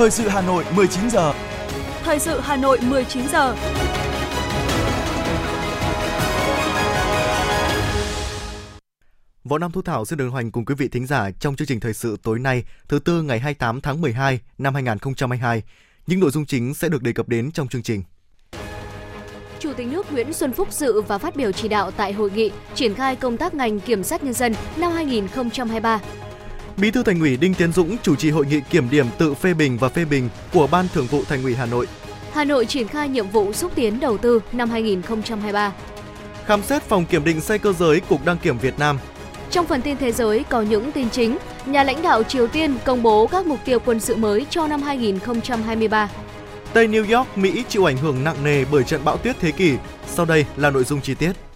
Thời sự Hà Nội 19 giờ. Thời sự Hà Nội 19 giờ. Võ Nam Thu Thảo xin được hoành cùng quý vị thính giả trong chương trình thời sự tối nay, thứ tư ngày 28 tháng 12 năm 2022. Những nội dung chính sẽ được đề cập đến trong chương trình. Chủ tịch nước Nguyễn Xuân Phúc dự và phát biểu chỉ đạo tại hội nghị triển khai công tác ngành kiểm sát nhân dân năm 2023. Bí thư Thành ủy Đinh Tiến Dũng chủ trì hội nghị kiểm điểm tự phê bình và phê bình của Ban Thường vụ Thành ủy Hà Nội. Hà Nội triển khai nhiệm vụ xúc tiến đầu tư năm 2023. Khám xét phòng kiểm định xe cơ giới Cục Đăng kiểm Việt Nam. Trong phần tin thế giới có những tin chính, nhà lãnh đạo Triều Tiên công bố các mục tiêu quân sự mới cho năm 2023. Tây New York, Mỹ chịu ảnh hưởng nặng nề bởi trận bão tuyết thế kỷ. Sau đây là nội dung chi tiết.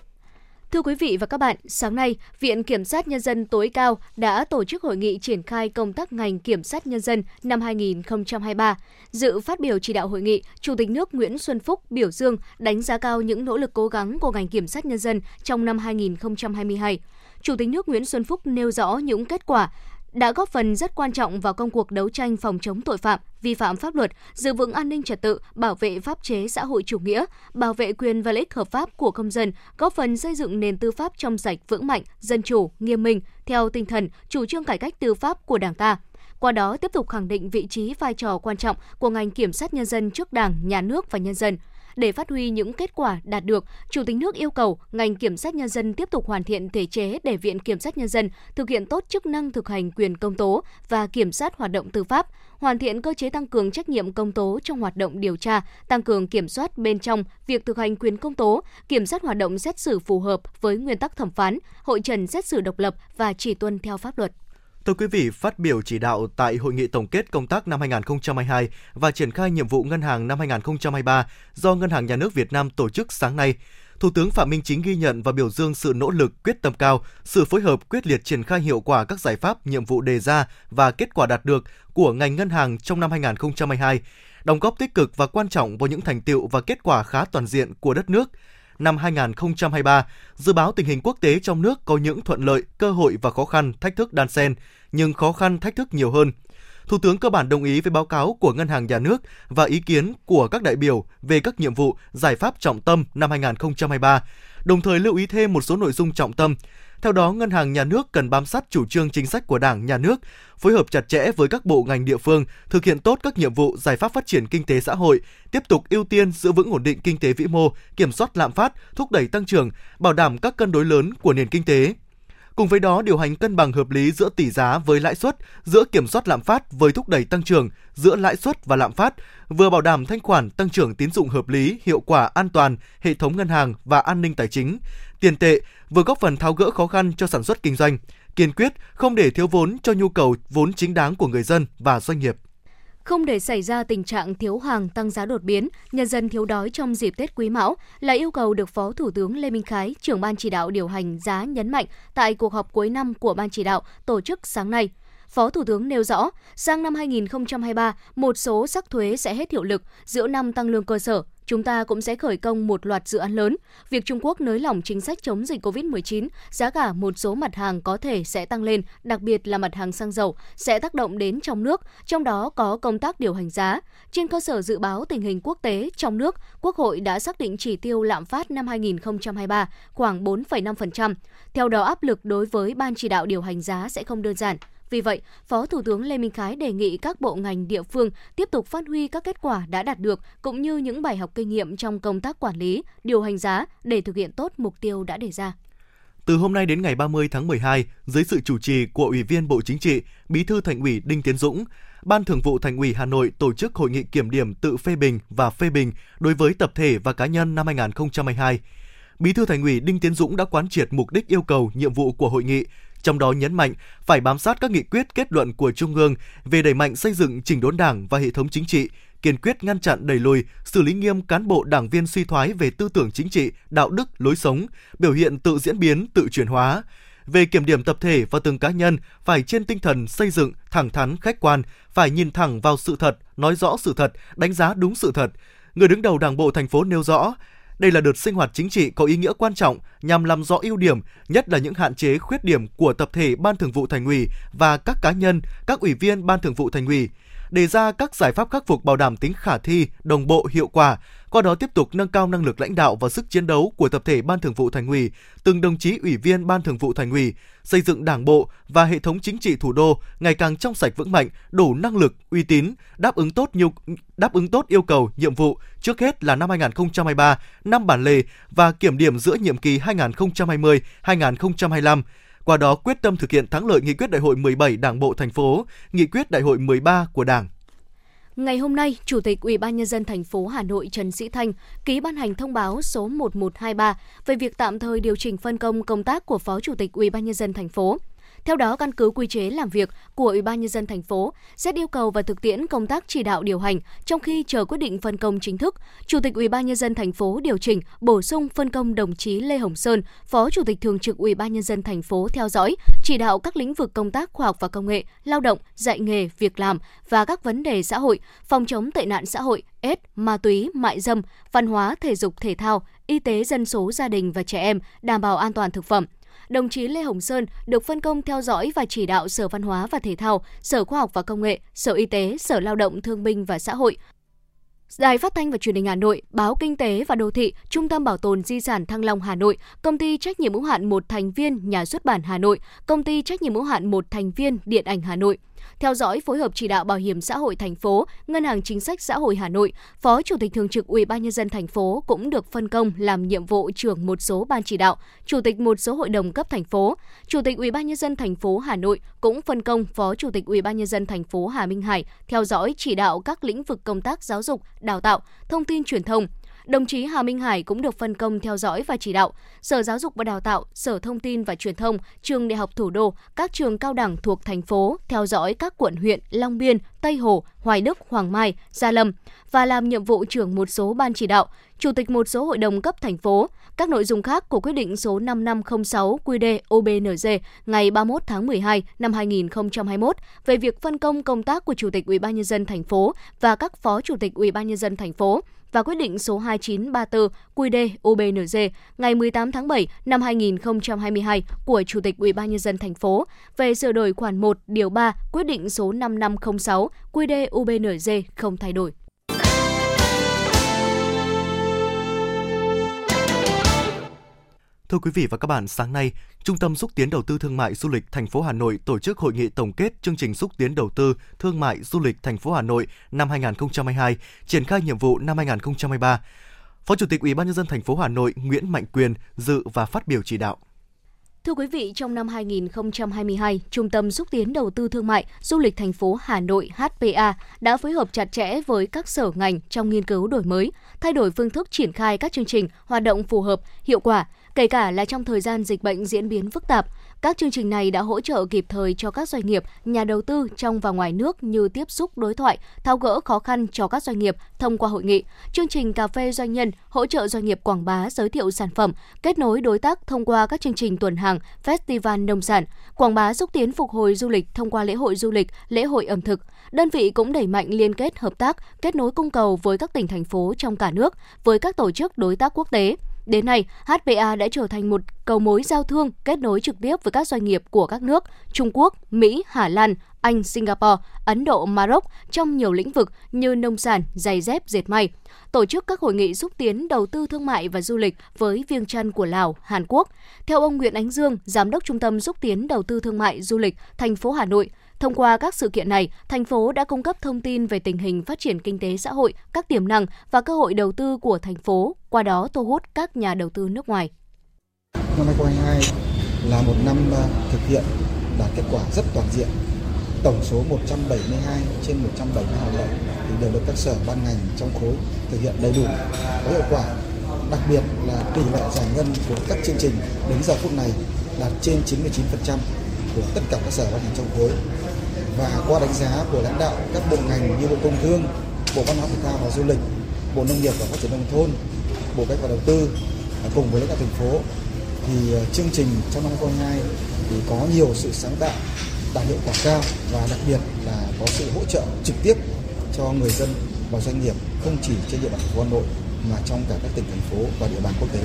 Thưa quý vị và các bạn, sáng nay, Viện Kiểm sát Nhân dân tối cao đã tổ chức hội nghị triển khai công tác ngành kiểm sát nhân dân năm 2023. Dự phát biểu chỉ đạo hội nghị, Chủ tịch nước Nguyễn Xuân Phúc biểu dương đánh giá cao những nỗ lực cố gắng của ngành kiểm sát nhân dân trong năm 2022. Chủ tịch nước Nguyễn Xuân Phúc nêu rõ những kết quả đã góp phần rất quan trọng vào công cuộc đấu tranh phòng chống tội phạm, vi phạm pháp luật, giữ vững an ninh trật tự, bảo vệ pháp chế xã hội chủ nghĩa, bảo vệ quyền và lợi ích hợp pháp của công dân, góp phần xây dựng nền tư pháp trong sạch vững mạnh, dân chủ, nghiêm minh theo tinh thần chủ trương cải cách tư pháp của Đảng ta qua đó tiếp tục khẳng định vị trí vai trò quan trọng của ngành kiểm sát nhân dân trước Đảng, nhà nước và nhân dân. Để phát huy những kết quả đạt được, Chủ tịch nước yêu cầu ngành kiểm sát nhân dân tiếp tục hoàn thiện thể chế để Viện Kiểm sát nhân dân thực hiện tốt chức năng thực hành quyền công tố và kiểm soát hoạt động tư pháp, hoàn thiện cơ chế tăng cường trách nhiệm công tố trong hoạt động điều tra, tăng cường kiểm soát bên trong việc thực hành quyền công tố, kiểm soát hoạt động xét xử phù hợp với nguyên tắc thẩm phán, hội trần xét xử độc lập và chỉ tuân theo pháp luật. Thưa quý vị, phát biểu chỉ đạo tại hội nghị tổng kết công tác năm 2022 và triển khai nhiệm vụ ngân hàng năm 2023 do Ngân hàng Nhà nước Việt Nam tổ chức sáng nay, Thủ tướng Phạm Minh Chính ghi nhận và biểu dương sự nỗ lực, quyết tâm cao, sự phối hợp quyết liệt triển khai hiệu quả các giải pháp, nhiệm vụ đề ra và kết quả đạt được của ngành ngân hàng trong năm 2022, đóng góp tích cực và quan trọng vào những thành tiệu và kết quả khá toàn diện của đất nước – năm 2023, dự báo tình hình quốc tế trong nước có những thuận lợi, cơ hội và khó khăn, thách thức đan xen, nhưng khó khăn, thách thức nhiều hơn. Thủ tướng cơ bản đồng ý với báo cáo của Ngân hàng Nhà nước và ý kiến của các đại biểu về các nhiệm vụ, giải pháp trọng tâm năm 2023, đồng thời lưu ý thêm một số nội dung trọng tâm, theo đó, Ngân hàng Nhà nước cần bám sát chủ trương chính sách của Đảng, Nhà nước, phối hợp chặt chẽ với các bộ ngành địa phương, thực hiện tốt các nhiệm vụ giải pháp phát triển kinh tế xã hội, tiếp tục ưu tiên giữ vững ổn định kinh tế vĩ mô, kiểm soát lạm phát, thúc đẩy tăng trưởng, bảo đảm các cân đối lớn của nền kinh tế, Cùng với đó, điều hành cân bằng hợp lý giữa tỷ giá với lãi suất, giữa kiểm soát lạm phát với thúc đẩy tăng trưởng, giữa lãi suất và lạm phát, vừa bảo đảm thanh khoản tăng trưởng tín dụng hợp lý, hiệu quả, an toàn, hệ thống ngân hàng và an ninh tài chính, tiền tệ, vừa góp phần tháo gỡ khó khăn cho sản xuất kinh doanh, kiên quyết không để thiếu vốn cho nhu cầu vốn chính đáng của người dân và doanh nghiệp. Không để xảy ra tình trạng thiếu hàng tăng giá đột biến, nhân dân thiếu đói trong dịp Tết Quý Mão là yêu cầu được Phó Thủ tướng Lê Minh Khái, trưởng ban chỉ đạo điều hành giá nhấn mạnh tại cuộc họp cuối năm của ban chỉ đạo tổ chức sáng nay. Phó Thủ tướng nêu rõ, sang năm 2023, một số sắc thuế sẽ hết hiệu lực, giữa năm tăng lương cơ sở, chúng ta cũng sẽ khởi công một loạt dự án lớn. Việc Trung Quốc nới lỏng chính sách chống dịch COVID-19, giá cả một số mặt hàng có thể sẽ tăng lên, đặc biệt là mặt hàng xăng dầu, sẽ tác động đến trong nước, trong đó có công tác điều hành giá. Trên cơ sở dự báo tình hình quốc tế trong nước, Quốc hội đã xác định chỉ tiêu lạm phát năm 2023 khoảng 4,5%. Theo đó, áp lực đối với Ban chỉ đạo điều hành giá sẽ không đơn giản. Vì vậy, Phó Thủ tướng Lê Minh Khái đề nghị các bộ ngành địa phương tiếp tục phát huy các kết quả đã đạt được cũng như những bài học kinh nghiệm trong công tác quản lý, điều hành giá để thực hiện tốt mục tiêu đã đề ra. Từ hôm nay đến ngày 30 tháng 12, dưới sự chủ trì của Ủy viên Bộ Chính trị, Bí thư Thành ủy Đinh Tiến Dũng, Ban Thường vụ Thành ủy Hà Nội tổ chức hội nghị kiểm điểm tự phê bình và phê bình đối với tập thể và cá nhân năm 2022. Bí thư Thành ủy Đinh Tiến Dũng đã quán triệt mục đích yêu cầu, nhiệm vụ của hội nghị, trong đó nhấn mạnh phải bám sát các nghị quyết kết luận của Trung ương về đẩy mạnh xây dựng chỉnh đốn Đảng và hệ thống chính trị, kiên quyết ngăn chặn đẩy lùi, xử lý nghiêm cán bộ đảng viên suy thoái về tư tưởng chính trị, đạo đức, lối sống, biểu hiện tự diễn biến, tự chuyển hóa. Về kiểm điểm tập thể và từng cá nhân phải trên tinh thần xây dựng, thẳng thắn, khách quan, phải nhìn thẳng vào sự thật, nói rõ sự thật, đánh giá đúng sự thật. Người đứng đầu Đảng bộ thành phố nêu rõ, đây là đợt sinh hoạt chính trị có ý nghĩa quan trọng nhằm làm rõ ưu điểm, nhất là những hạn chế khuyết điểm của tập thể Ban Thường vụ Thành ủy và các cá nhân, các ủy viên Ban Thường vụ Thành ủy. đề ra các giải pháp khắc phục bảo đảm tính khả thi, đồng bộ, hiệu quả, qua đó tiếp tục nâng cao năng lực lãnh đạo và sức chiến đấu của tập thể Ban Thường vụ Thành ủy, từng đồng chí ủy viên Ban Thường vụ Thành ủy, xây dựng Đảng bộ và hệ thống chính trị thủ đô ngày càng trong sạch vững mạnh, đủ năng lực, uy tín, đáp ứng tốt nhiều đáp ứng tốt yêu cầu, nhiệm vụ trước hết là năm 2023, năm bản lề và kiểm điểm giữa nhiệm kỳ 2020-2025 qua đó quyết tâm thực hiện thắng lợi nghị quyết đại hội 17 Đảng bộ thành phố, nghị quyết đại hội 13 của Đảng. Ngày hôm nay, Chủ tịch Ủy ban nhân dân thành phố Hà Nội Trần Sĩ Thanh ký ban hành thông báo số 1123 về việc tạm thời điều chỉnh phân công công tác của Phó Chủ tịch Ủy ban nhân dân thành phố. Theo đó, căn cứ quy chế làm việc của Ủy ban nhân dân thành phố, xét yêu cầu và thực tiễn công tác chỉ đạo điều hành trong khi chờ quyết định phân công chính thức, Chủ tịch Ủy ban nhân dân thành phố điều chỉnh, bổ sung phân công đồng chí Lê Hồng Sơn, Phó Chủ tịch thường trực Ủy ban nhân dân thành phố theo dõi, chỉ đạo các lĩnh vực công tác khoa học và công nghệ, lao động, dạy nghề, việc làm và các vấn đề xã hội, phòng chống tệ nạn xã hội, ết, ma túy, mại dâm, văn hóa, thể dục thể thao, y tế dân số gia đình và trẻ em, đảm bảo an toàn thực phẩm đồng chí Lê Hồng Sơn được phân công theo dõi và chỉ đạo Sở Văn hóa và Thể thao, Sở Khoa học và Công nghệ, Sở Y tế, Sở Lao động Thương binh và Xã hội, Đài Phát thanh và Truyền hình Hà Nội, Báo Kinh tế và Đô thị, Trung tâm Bảo tồn Di sản Thăng Long Hà Nội, Công ty trách nhiệm hữu hạn một thành viên Nhà xuất bản Hà Nội, Công ty trách nhiệm hữu hạn một thành viên Điện ảnh Hà Nội theo dõi phối hợp chỉ đạo bảo hiểm xã hội thành phố, Ngân hàng Chính sách Xã hội Hà Nội, Phó Chủ tịch thường trực Ủy ban nhân dân thành phố cũng được phân công làm nhiệm vụ trưởng một số ban chỉ đạo, chủ tịch một số hội đồng cấp thành phố. Chủ tịch Ủy ban nhân dân thành phố Hà Nội cũng phân công Phó Chủ tịch Ủy ban nhân dân thành phố Hà Minh Hải theo dõi chỉ đạo các lĩnh vực công tác giáo dục, đào tạo, thông tin truyền thông, Đồng chí Hà Minh Hải cũng được phân công theo dõi và chỉ đạo. Sở Giáo dục và Đào tạo, Sở Thông tin và Truyền thông, Trường Đại học Thủ đô, các trường cao đẳng thuộc thành phố theo dõi các quận huyện Long Biên, Tây Hồ, Hoài Đức, Hoàng Mai, Gia Lâm và làm nhiệm vụ trưởng một số ban chỉ đạo, chủ tịch một số hội đồng cấp thành phố. Các nội dung khác của quyết định số 5506 QĐ OBNZ ngày 31 tháng 12 năm 2021 về việc phân công công tác của chủ tịch Ủy ban nhân dân thành phố và các phó chủ tịch Ủy ban nhân dân thành phố và quyết định số 2934 QĐ UBND ngày 18 tháng 7 năm 2022 của Chủ tịch Ủy ban nhân dân thành phố về sửa đổi khoản 1 điều 3 quyết định số 5506 QĐ UBNZ không thay đổi. Thưa quý vị và các bạn, sáng nay, Trung tâm xúc tiến đầu tư thương mại du lịch thành phố Hà Nội tổ chức hội nghị tổng kết chương trình xúc tiến đầu tư thương mại du lịch thành phố Hà Nội năm 2022, triển khai nhiệm vụ năm 2023. Phó Chủ tịch Ủy ban nhân dân thành phố Hà Nội Nguyễn Mạnh Quyền dự và phát biểu chỉ đạo. Thưa quý vị, trong năm 2022, Trung tâm xúc tiến đầu tư thương mại du lịch thành phố Hà Nội HPA đã phối hợp chặt chẽ với các sở ngành trong nghiên cứu đổi mới, thay đổi phương thức triển khai các chương trình, hoạt động phù hợp, hiệu quả, kể cả là trong thời gian dịch bệnh diễn biến phức tạp. Các chương trình này đã hỗ trợ kịp thời cho các doanh nghiệp, nhà đầu tư trong và ngoài nước như tiếp xúc đối thoại, tháo gỡ khó khăn cho các doanh nghiệp thông qua hội nghị, chương trình cà phê doanh nhân hỗ trợ doanh nghiệp quảng bá giới thiệu sản phẩm, kết nối đối tác thông qua các chương trình tuần hàng, festival nông sản, quảng bá xúc tiến phục hồi du lịch thông qua lễ hội du lịch, lễ hội ẩm thực. Đơn vị cũng đẩy mạnh liên kết hợp tác, kết nối cung cầu với các tỉnh thành phố trong cả nước, với các tổ chức đối tác quốc tế. Đến nay, HPA đã trở thành một cầu mối giao thương kết nối trực tiếp với các doanh nghiệp của các nước Trung Quốc, Mỹ, Hà Lan, Anh, Singapore, Ấn Độ, Maroc trong nhiều lĩnh vực như nông sản, giày dép, dệt may. Tổ chức các hội nghị xúc tiến đầu tư thương mại và du lịch với Viêng Chăn của Lào, Hàn Quốc. Theo ông Nguyễn Ánh Dương, Giám đốc Trung tâm xúc tiến đầu tư thương mại du lịch thành phố Hà Nội, Thông qua các sự kiện này, thành phố đã cung cấp thông tin về tình hình phát triển kinh tế xã hội, các tiềm năng và cơ hội đầu tư của thành phố, qua đó thu hút các nhà đầu tư nước ngoài. Năm 2022 là một năm à, thực hiện đạt kết quả rất toàn diện. Tổng số 172 trên 170 hoạt động thì đều được các sở ban ngành trong khối thực hiện đầy đủ, có hiệu quả. Đặc biệt là tỷ lệ giải ngân của các chương trình đến giờ phút này đạt trên 99% của tất cả các sở ban ngành trong khối và qua đánh giá của lãnh đạo các bộ ngành như bộ công thương, bộ văn hóa thể thao và du lịch, bộ nông nghiệp và phát triển nông thôn, bộ cách và đầu tư à, cùng với lãnh đạo thành phố, thì à, chương trình trong năm 2022 thì có nhiều sự sáng tạo, đạt hiệu quả cao và đặc biệt là có sự hỗ trợ trực tiếp cho người dân và doanh nghiệp không chỉ trên địa bàn thành phố Hà Nội mà trong cả các tỉnh thành phố và địa bàn quốc tế.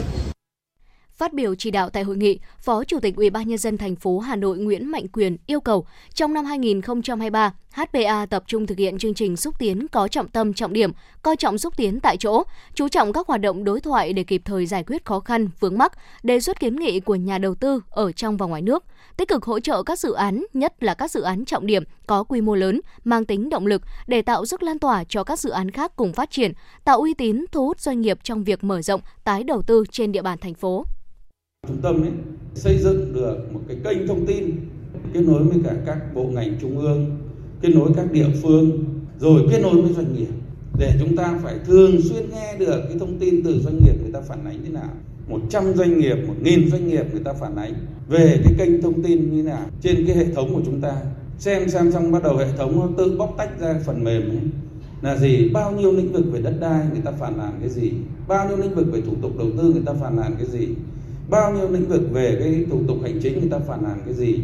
Phát biểu chỉ đạo tại hội nghị, Phó Chủ tịch Ủy ban nhân dân thành phố Hà Nội Nguyễn Mạnh Quyền yêu cầu trong năm 2023, HPA tập trung thực hiện chương trình xúc tiến có trọng tâm trọng điểm, coi trọng xúc tiến tại chỗ, chú trọng các hoạt động đối thoại để kịp thời giải quyết khó khăn, vướng mắc, đề xuất kiến nghị của nhà đầu tư ở trong và ngoài nước, tích cực hỗ trợ các dự án, nhất là các dự án trọng điểm có quy mô lớn, mang tính động lực để tạo sức lan tỏa cho các dự án khác cùng phát triển, tạo uy tín thu hút doanh nghiệp trong việc mở rộng, tái đầu tư trên địa bàn thành phố. Trung tâm ấy, xây dựng được một cái kênh thông tin kết nối với cả các bộ ngành trung ương, kết nối các địa phương, rồi kết nối với doanh nghiệp để chúng ta phải thường xuyên nghe được cái thông tin từ doanh nghiệp người ta phản ánh thế nào. 100 doanh nghiệp, 1.000 doanh nghiệp người ta phản ánh về cái kênh thông tin như nào trên cái hệ thống của chúng ta. Xem xem xong bắt đầu hệ thống nó tự bóc tách ra phần mềm ấy. là gì, bao nhiêu lĩnh vực về đất đai người ta phản ánh cái gì, bao nhiêu lĩnh vực về thủ tục đầu tư người ta phản ánh cái gì, bao nhiêu lĩnh vực về cái thủ tục hành chính người ta phản ánh cái gì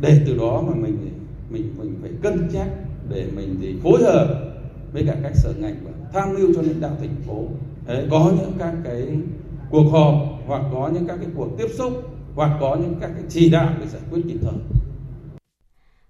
để từ đó mà mình mình mình phải cân nhắc để mình thì phối hợp với cả các sở ngành và tham mưu cho lãnh đạo thành phố. Đấy, có những các cái cuộc họp hoặc có những các cái cuộc tiếp xúc hoặc có những các cái chỉ đạo để giải quyết kịp thời.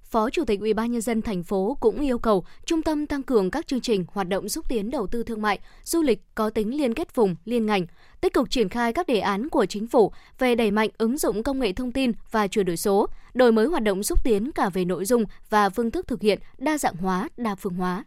Phó Chủ tịch UBND thành phố cũng yêu cầu trung tâm tăng cường các chương trình hoạt động xúc tiến đầu tư thương mại, du lịch có tính liên kết vùng, liên ngành, tích cực triển khai các đề án của chính phủ về đẩy mạnh ứng dụng công nghệ thông tin và chuyển đổi số, đổi mới hoạt động xúc tiến cả về nội dung và phương thức thực hiện, đa dạng hóa, đa phương hóa.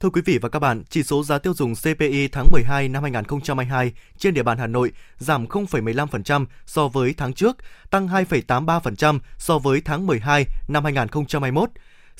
Thưa quý vị và các bạn, chỉ số giá tiêu dùng CPI tháng 12 năm 2022 trên địa bàn Hà Nội giảm 0,15% so với tháng trước, tăng 2,83% so với tháng 12 năm 2021.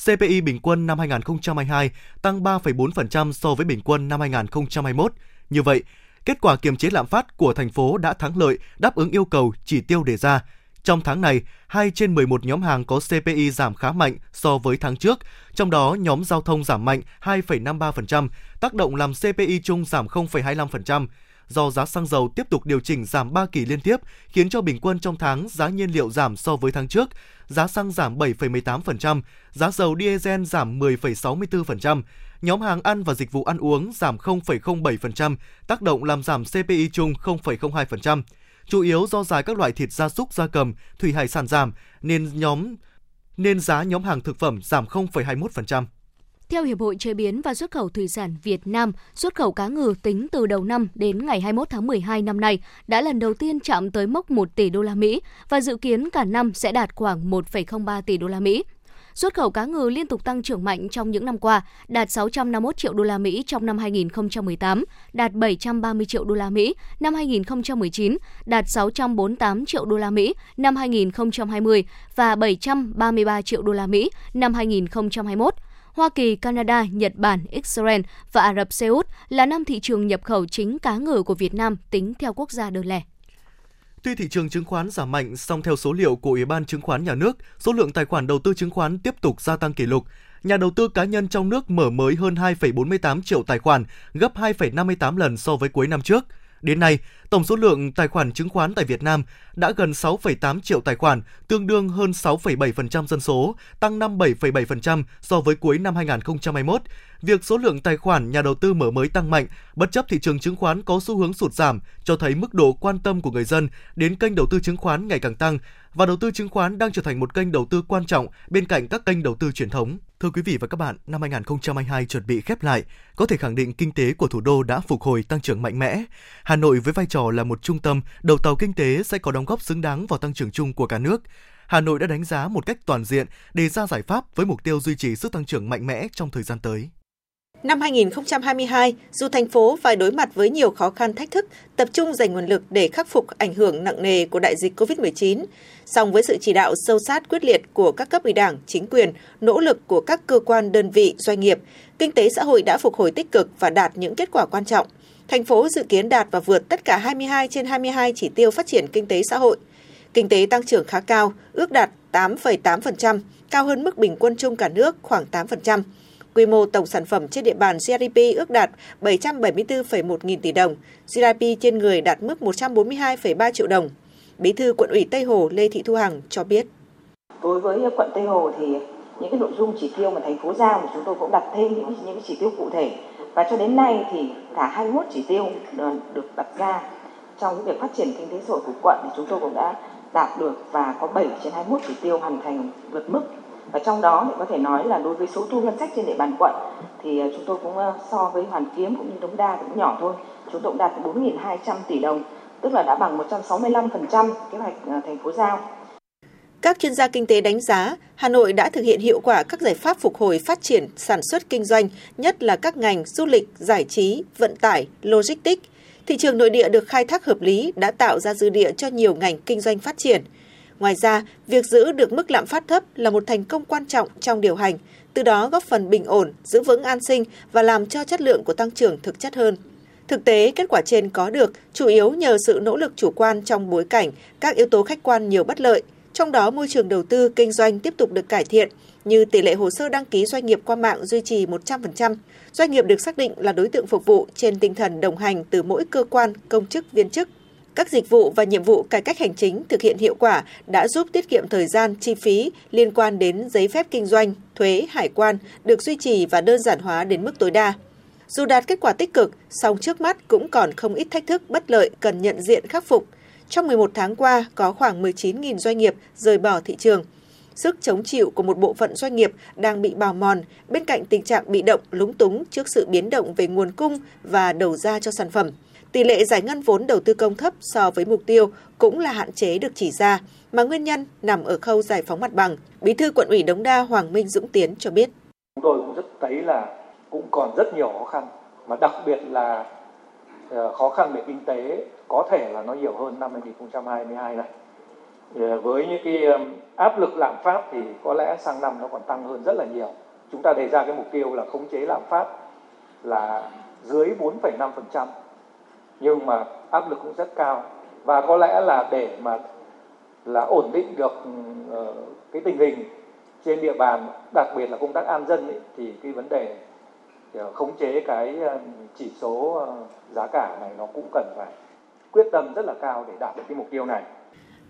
CPI bình quân năm 2022 tăng 3,4% so với bình quân năm 2021. Như vậy, kết quả kiềm chế lạm phát của thành phố đã thắng lợi, đáp ứng yêu cầu chỉ tiêu đề ra. Trong tháng này, 2 trên 11 nhóm hàng có CPI giảm khá mạnh so với tháng trước, trong đó nhóm giao thông giảm mạnh 2,53%, tác động làm CPI chung giảm 0,25% do giá xăng dầu tiếp tục điều chỉnh giảm 3 kỳ liên tiếp, khiến cho bình quân trong tháng giá nhiên liệu giảm so với tháng trước, giá xăng giảm 7,18%, giá dầu diesel giảm 10,64%, nhóm hàng ăn và dịch vụ ăn uống giảm 0,07%, tác động làm giảm CPI chung 0,02% chủ yếu do giá các loại thịt gia súc gia cầm, thủy hải sản giảm nên nhóm nên giá nhóm hàng thực phẩm giảm 0,21%. Theo Hiệp hội Chế biến và Xuất khẩu Thủy sản Việt Nam, xuất khẩu cá ngừ tính từ đầu năm đến ngày 21 tháng 12 năm nay đã lần đầu tiên chạm tới mốc 1 tỷ đô la Mỹ và dự kiến cả năm sẽ đạt khoảng 1,03 tỷ đô la Mỹ. Xuất khẩu cá ngừ liên tục tăng trưởng mạnh trong những năm qua, đạt 651 triệu đô la Mỹ trong năm 2018, đạt 730 triệu đô la Mỹ năm 2019, đạt 648 triệu đô la Mỹ năm 2020 và 733 triệu đô la Mỹ năm 2021. Hoa Kỳ, Canada, Nhật Bản, Israel và Ả Rập Xê Út là năm thị trường nhập khẩu chính cá ngừ của Việt Nam tính theo quốc gia đơn lẻ. Tuy thị trường chứng khoán giảm mạnh, song theo số liệu của Ủy ban Chứng khoán Nhà nước, số lượng tài khoản đầu tư chứng khoán tiếp tục gia tăng kỷ lục. Nhà đầu tư cá nhân trong nước mở mới hơn 2,48 triệu tài khoản, gấp 2,58 lần so với cuối năm trước. Đến nay, tổng số lượng tài khoản chứng khoán tại Việt Nam đã gần 6,8 triệu tài khoản, tương đương hơn 6,7% dân số, tăng 57,7% so với cuối năm 2021. Việc số lượng tài khoản nhà đầu tư mở mới tăng mạnh, bất chấp thị trường chứng khoán có xu hướng sụt giảm, cho thấy mức độ quan tâm của người dân đến kênh đầu tư chứng khoán ngày càng tăng và đầu tư chứng khoán đang trở thành một kênh đầu tư quan trọng bên cạnh các kênh đầu tư truyền thống. Thưa quý vị và các bạn, năm 2022 chuẩn bị khép lại, có thể khẳng định kinh tế của thủ đô đã phục hồi tăng trưởng mạnh mẽ. Hà Nội với vai trò là một trung tâm, đầu tàu kinh tế sẽ có đóng góp xứng đáng vào tăng trưởng chung của cả nước. Hà Nội đã đánh giá một cách toàn diện, đề ra giải pháp với mục tiêu duy trì sức tăng trưởng mạnh mẽ trong thời gian tới. Năm 2022, dù thành phố phải đối mặt với nhiều khó khăn thách thức, tập trung dành nguồn lực để khắc phục ảnh hưởng nặng nề của đại dịch COVID-19, song với sự chỉ đạo sâu sát quyết liệt của các cấp ủy Đảng, chính quyền, nỗ lực của các cơ quan đơn vị, doanh nghiệp, kinh tế xã hội đã phục hồi tích cực và đạt những kết quả quan trọng. Thành phố dự kiến đạt và vượt tất cả 22 trên 22 chỉ tiêu phát triển kinh tế xã hội. Kinh tế tăng trưởng khá cao, ước đạt 8,8%, cao hơn mức bình quân chung cả nước khoảng 8%. Quy mô tổng sản phẩm trên địa bàn GDP ước đạt 774,1 nghìn tỷ đồng, GDP trên người đạt mức 142,3 triệu đồng. Bí thư quận ủy Tây Hồ Lê Thị Thu Hằng cho biết. Đối với quận Tây Hồ thì những cái nội dung chỉ tiêu mà thành phố giao thì chúng tôi cũng đặt thêm những những cái chỉ tiêu cụ thể và cho đến nay thì cả 21 chỉ tiêu được đặt ra trong cái việc phát triển kinh tế xã hội của quận thì chúng tôi cũng đã đạt được và có 7 trên 21 chỉ tiêu hoàn thành vượt mức và trong đó thì có thể nói là đối với số thu ngân sách trên địa bàn quận thì ờ, chúng tôi cũng ờ, so với Hoàn Kiếm cũng như Đống Đa thì cũng nhỏ thôi chúng tôi cũng đạt 4.200 tỷ đồng tức là đã bằng 165% kế hoạch ờ, thành phố giao các chuyên gia kinh tế đánh giá, Hà Nội đã thực hiện hiệu quả các giải pháp phục hồi phát triển sản xuất kinh doanh, nhất là các ngành du lịch, giải trí, vận tải, logistics. Thị trường nội địa được khai thác hợp lý đã tạo ra dư địa cho nhiều ngành kinh doanh phát triển. Ngoài ra, việc giữ được mức lạm phát thấp là một thành công quan trọng trong điều hành, từ đó góp phần bình ổn, giữ vững an sinh và làm cho chất lượng của tăng trưởng thực chất hơn. Thực tế, kết quả trên có được chủ yếu nhờ sự nỗ lực chủ quan trong bối cảnh các yếu tố khách quan nhiều bất lợi – trong đó, môi trường đầu tư kinh doanh tiếp tục được cải thiện, như tỷ lệ hồ sơ đăng ký doanh nghiệp qua mạng duy trì 100%, doanh nghiệp được xác định là đối tượng phục vụ trên tinh thần đồng hành từ mỗi cơ quan, công chức, viên chức. Các dịch vụ và nhiệm vụ cải cách hành chính thực hiện hiệu quả đã giúp tiết kiệm thời gian, chi phí liên quan đến giấy phép kinh doanh, thuế, hải quan được duy trì và đơn giản hóa đến mức tối đa. Dù đạt kết quả tích cực, song trước mắt cũng còn không ít thách thức bất lợi cần nhận diện khắc phục – trong 11 tháng qua, có khoảng 19.000 doanh nghiệp rời bỏ thị trường. Sức chống chịu của một bộ phận doanh nghiệp đang bị bào mòn bên cạnh tình trạng bị động, lúng túng trước sự biến động về nguồn cung và đầu ra cho sản phẩm. Tỷ lệ giải ngân vốn đầu tư công thấp so với mục tiêu cũng là hạn chế được chỉ ra, mà nguyên nhân nằm ở khâu giải phóng mặt bằng. Bí thư quận ủy Đống Đa Hoàng Minh Dũng Tiến cho biết. Chúng tôi cũng rất thấy là cũng còn rất nhiều khó khăn, mà đặc biệt là ờ, khó khăn về kinh tế có thể là nó nhiều hơn năm 2022 này. Ờ, với những cái áp lực lạm phát thì có lẽ sang năm nó còn tăng hơn rất là nhiều. Chúng ta đề ra cái mục tiêu là khống chế lạm phát là dưới 4,5% nhưng mà áp lực cũng rất cao và có lẽ là để mà là ổn định được uh, cái tình hình trên địa bàn đặc biệt là công tác an dân ấy, thì cái vấn đề ờ, khống chế cái ờ, chỉ số giá cả này nó cũng cần phải quyết tâm rất là cao để đạt được cái mục tiêu này.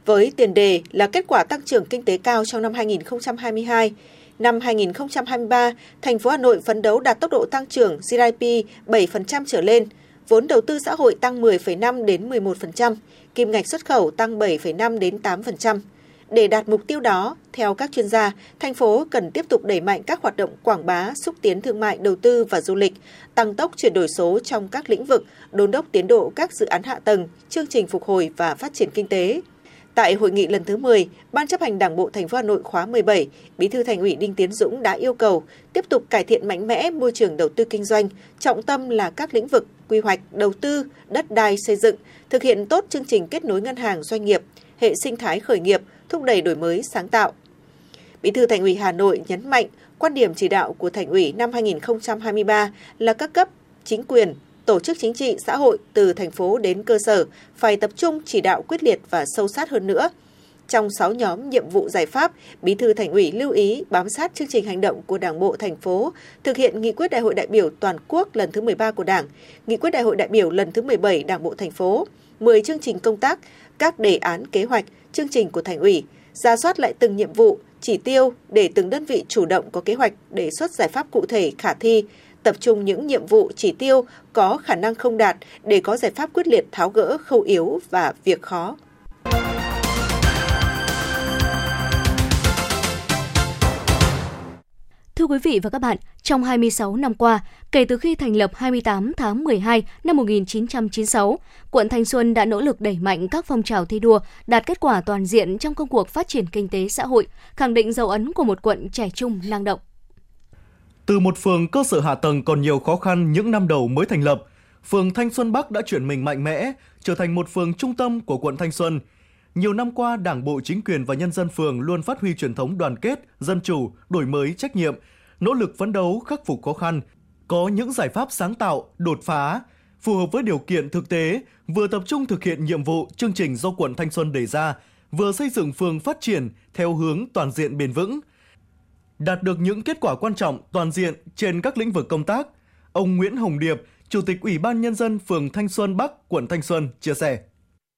Với tiền đề là kết quả tăng trưởng kinh tế cao trong năm 2022, năm 2023, thành phố Hà Nội phấn đấu đạt tốc độ tăng trưởng GDP 7% trở lên, vốn đầu tư xã hội tăng 10,5 đến 11%, kim ngạch xuất khẩu tăng 7,5 đến 8%. Để đạt mục tiêu đó, theo các chuyên gia, thành phố cần tiếp tục đẩy mạnh các hoạt động quảng bá, xúc tiến thương mại, đầu tư và du lịch, tăng tốc chuyển đổi số trong các lĩnh vực, đôn đốc tiến độ các dự án hạ tầng, chương trình phục hồi và phát triển kinh tế. Tại hội nghị lần thứ 10, Ban chấp hành Đảng bộ thành phố Hà Nội khóa 17, Bí thư Thành ủy Đinh Tiến Dũng đã yêu cầu tiếp tục cải thiện mạnh mẽ môi trường đầu tư kinh doanh, trọng tâm là các lĩnh vực quy hoạch, đầu tư, đất đai xây dựng, thực hiện tốt chương trình kết nối ngân hàng doanh nghiệp, hệ sinh thái khởi nghiệp, thúc đẩy đổi mới sáng tạo. Bí thư Thành ủy Hà Nội nhấn mạnh quan điểm chỉ đạo của Thành ủy năm 2023 là các cấp chính quyền, tổ chức chính trị xã hội từ thành phố đến cơ sở phải tập trung chỉ đạo quyết liệt và sâu sát hơn nữa. Trong 6 nhóm nhiệm vụ giải pháp, Bí thư Thành ủy lưu ý bám sát chương trình hành động của Đảng bộ thành phố, thực hiện nghị quyết Đại hội đại biểu toàn quốc lần thứ 13 của Đảng, nghị quyết Đại hội đại biểu lần thứ 17 Đảng bộ thành phố, 10 chương trình công tác, các đề án kế hoạch, chương trình của thành ủy, ra soát lại từng nhiệm vụ, chỉ tiêu để từng đơn vị chủ động có kế hoạch đề xuất giải pháp cụ thể khả thi, tập trung những nhiệm vụ chỉ tiêu có khả năng không đạt để có giải pháp quyết liệt tháo gỡ khâu yếu và việc khó. Thưa quý vị và các bạn, trong 26 năm qua, kể từ khi thành lập 28 tháng 12 năm 1996, quận Thanh Xuân đã nỗ lực đẩy mạnh các phong trào thi đua, đạt kết quả toàn diện trong công cuộc phát triển kinh tế xã hội, khẳng định dấu ấn của một quận trẻ trung năng động. Từ một phường cơ sở hạ tầng còn nhiều khó khăn những năm đầu mới thành lập, phường Thanh Xuân Bắc đã chuyển mình mạnh mẽ, trở thành một phường trung tâm của quận Thanh Xuân. Nhiều năm qua, Đảng bộ, chính quyền và nhân dân phường luôn phát huy truyền thống đoàn kết, dân chủ, đổi mới trách nhiệm, nỗ lực phấn đấu khắc phục khó khăn, có những giải pháp sáng tạo, đột phá, phù hợp với điều kiện thực tế, vừa tập trung thực hiện nhiệm vụ chương trình do quận Thanh Xuân đề ra, vừa xây dựng phường phát triển theo hướng toàn diện bền vững. Đạt được những kết quả quan trọng toàn diện trên các lĩnh vực công tác, ông Nguyễn Hồng Điệp, Chủ tịch Ủy ban Nhân dân phường Thanh Xuân Bắc, quận Thanh Xuân chia sẻ.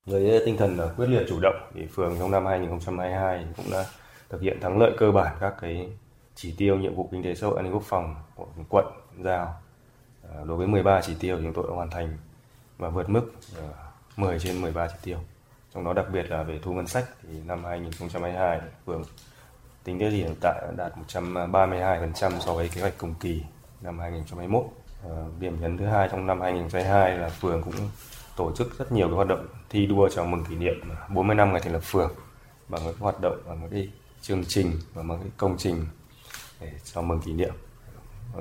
Với tinh thần à, quyết liệt chủ động, thì phường trong năm 2022 cũng đã thực hiện thắng lợi cơ bản các cái chỉ tiêu nhiệm vụ kinh tế xã hội an ninh quốc phòng của quận giao à, đối với 13 chỉ tiêu chúng tôi đã hoàn thành và vượt mức à, 10 trên 13 chỉ tiêu trong đó đặc biệt là về thu ngân sách thì năm 2022 phường tính đến hiện tại đạt 132% so với kế hoạch cùng kỳ năm 2021. Điểm nhấn thứ hai trong năm 2022 là phường cũng tổ chức rất nhiều cái hoạt động thi đua chào mừng kỷ niệm à, 40 năm ngày thành lập phường bằng các hoạt động bằng cái chương trình và một cái công trình để chào mừng kỷ niệm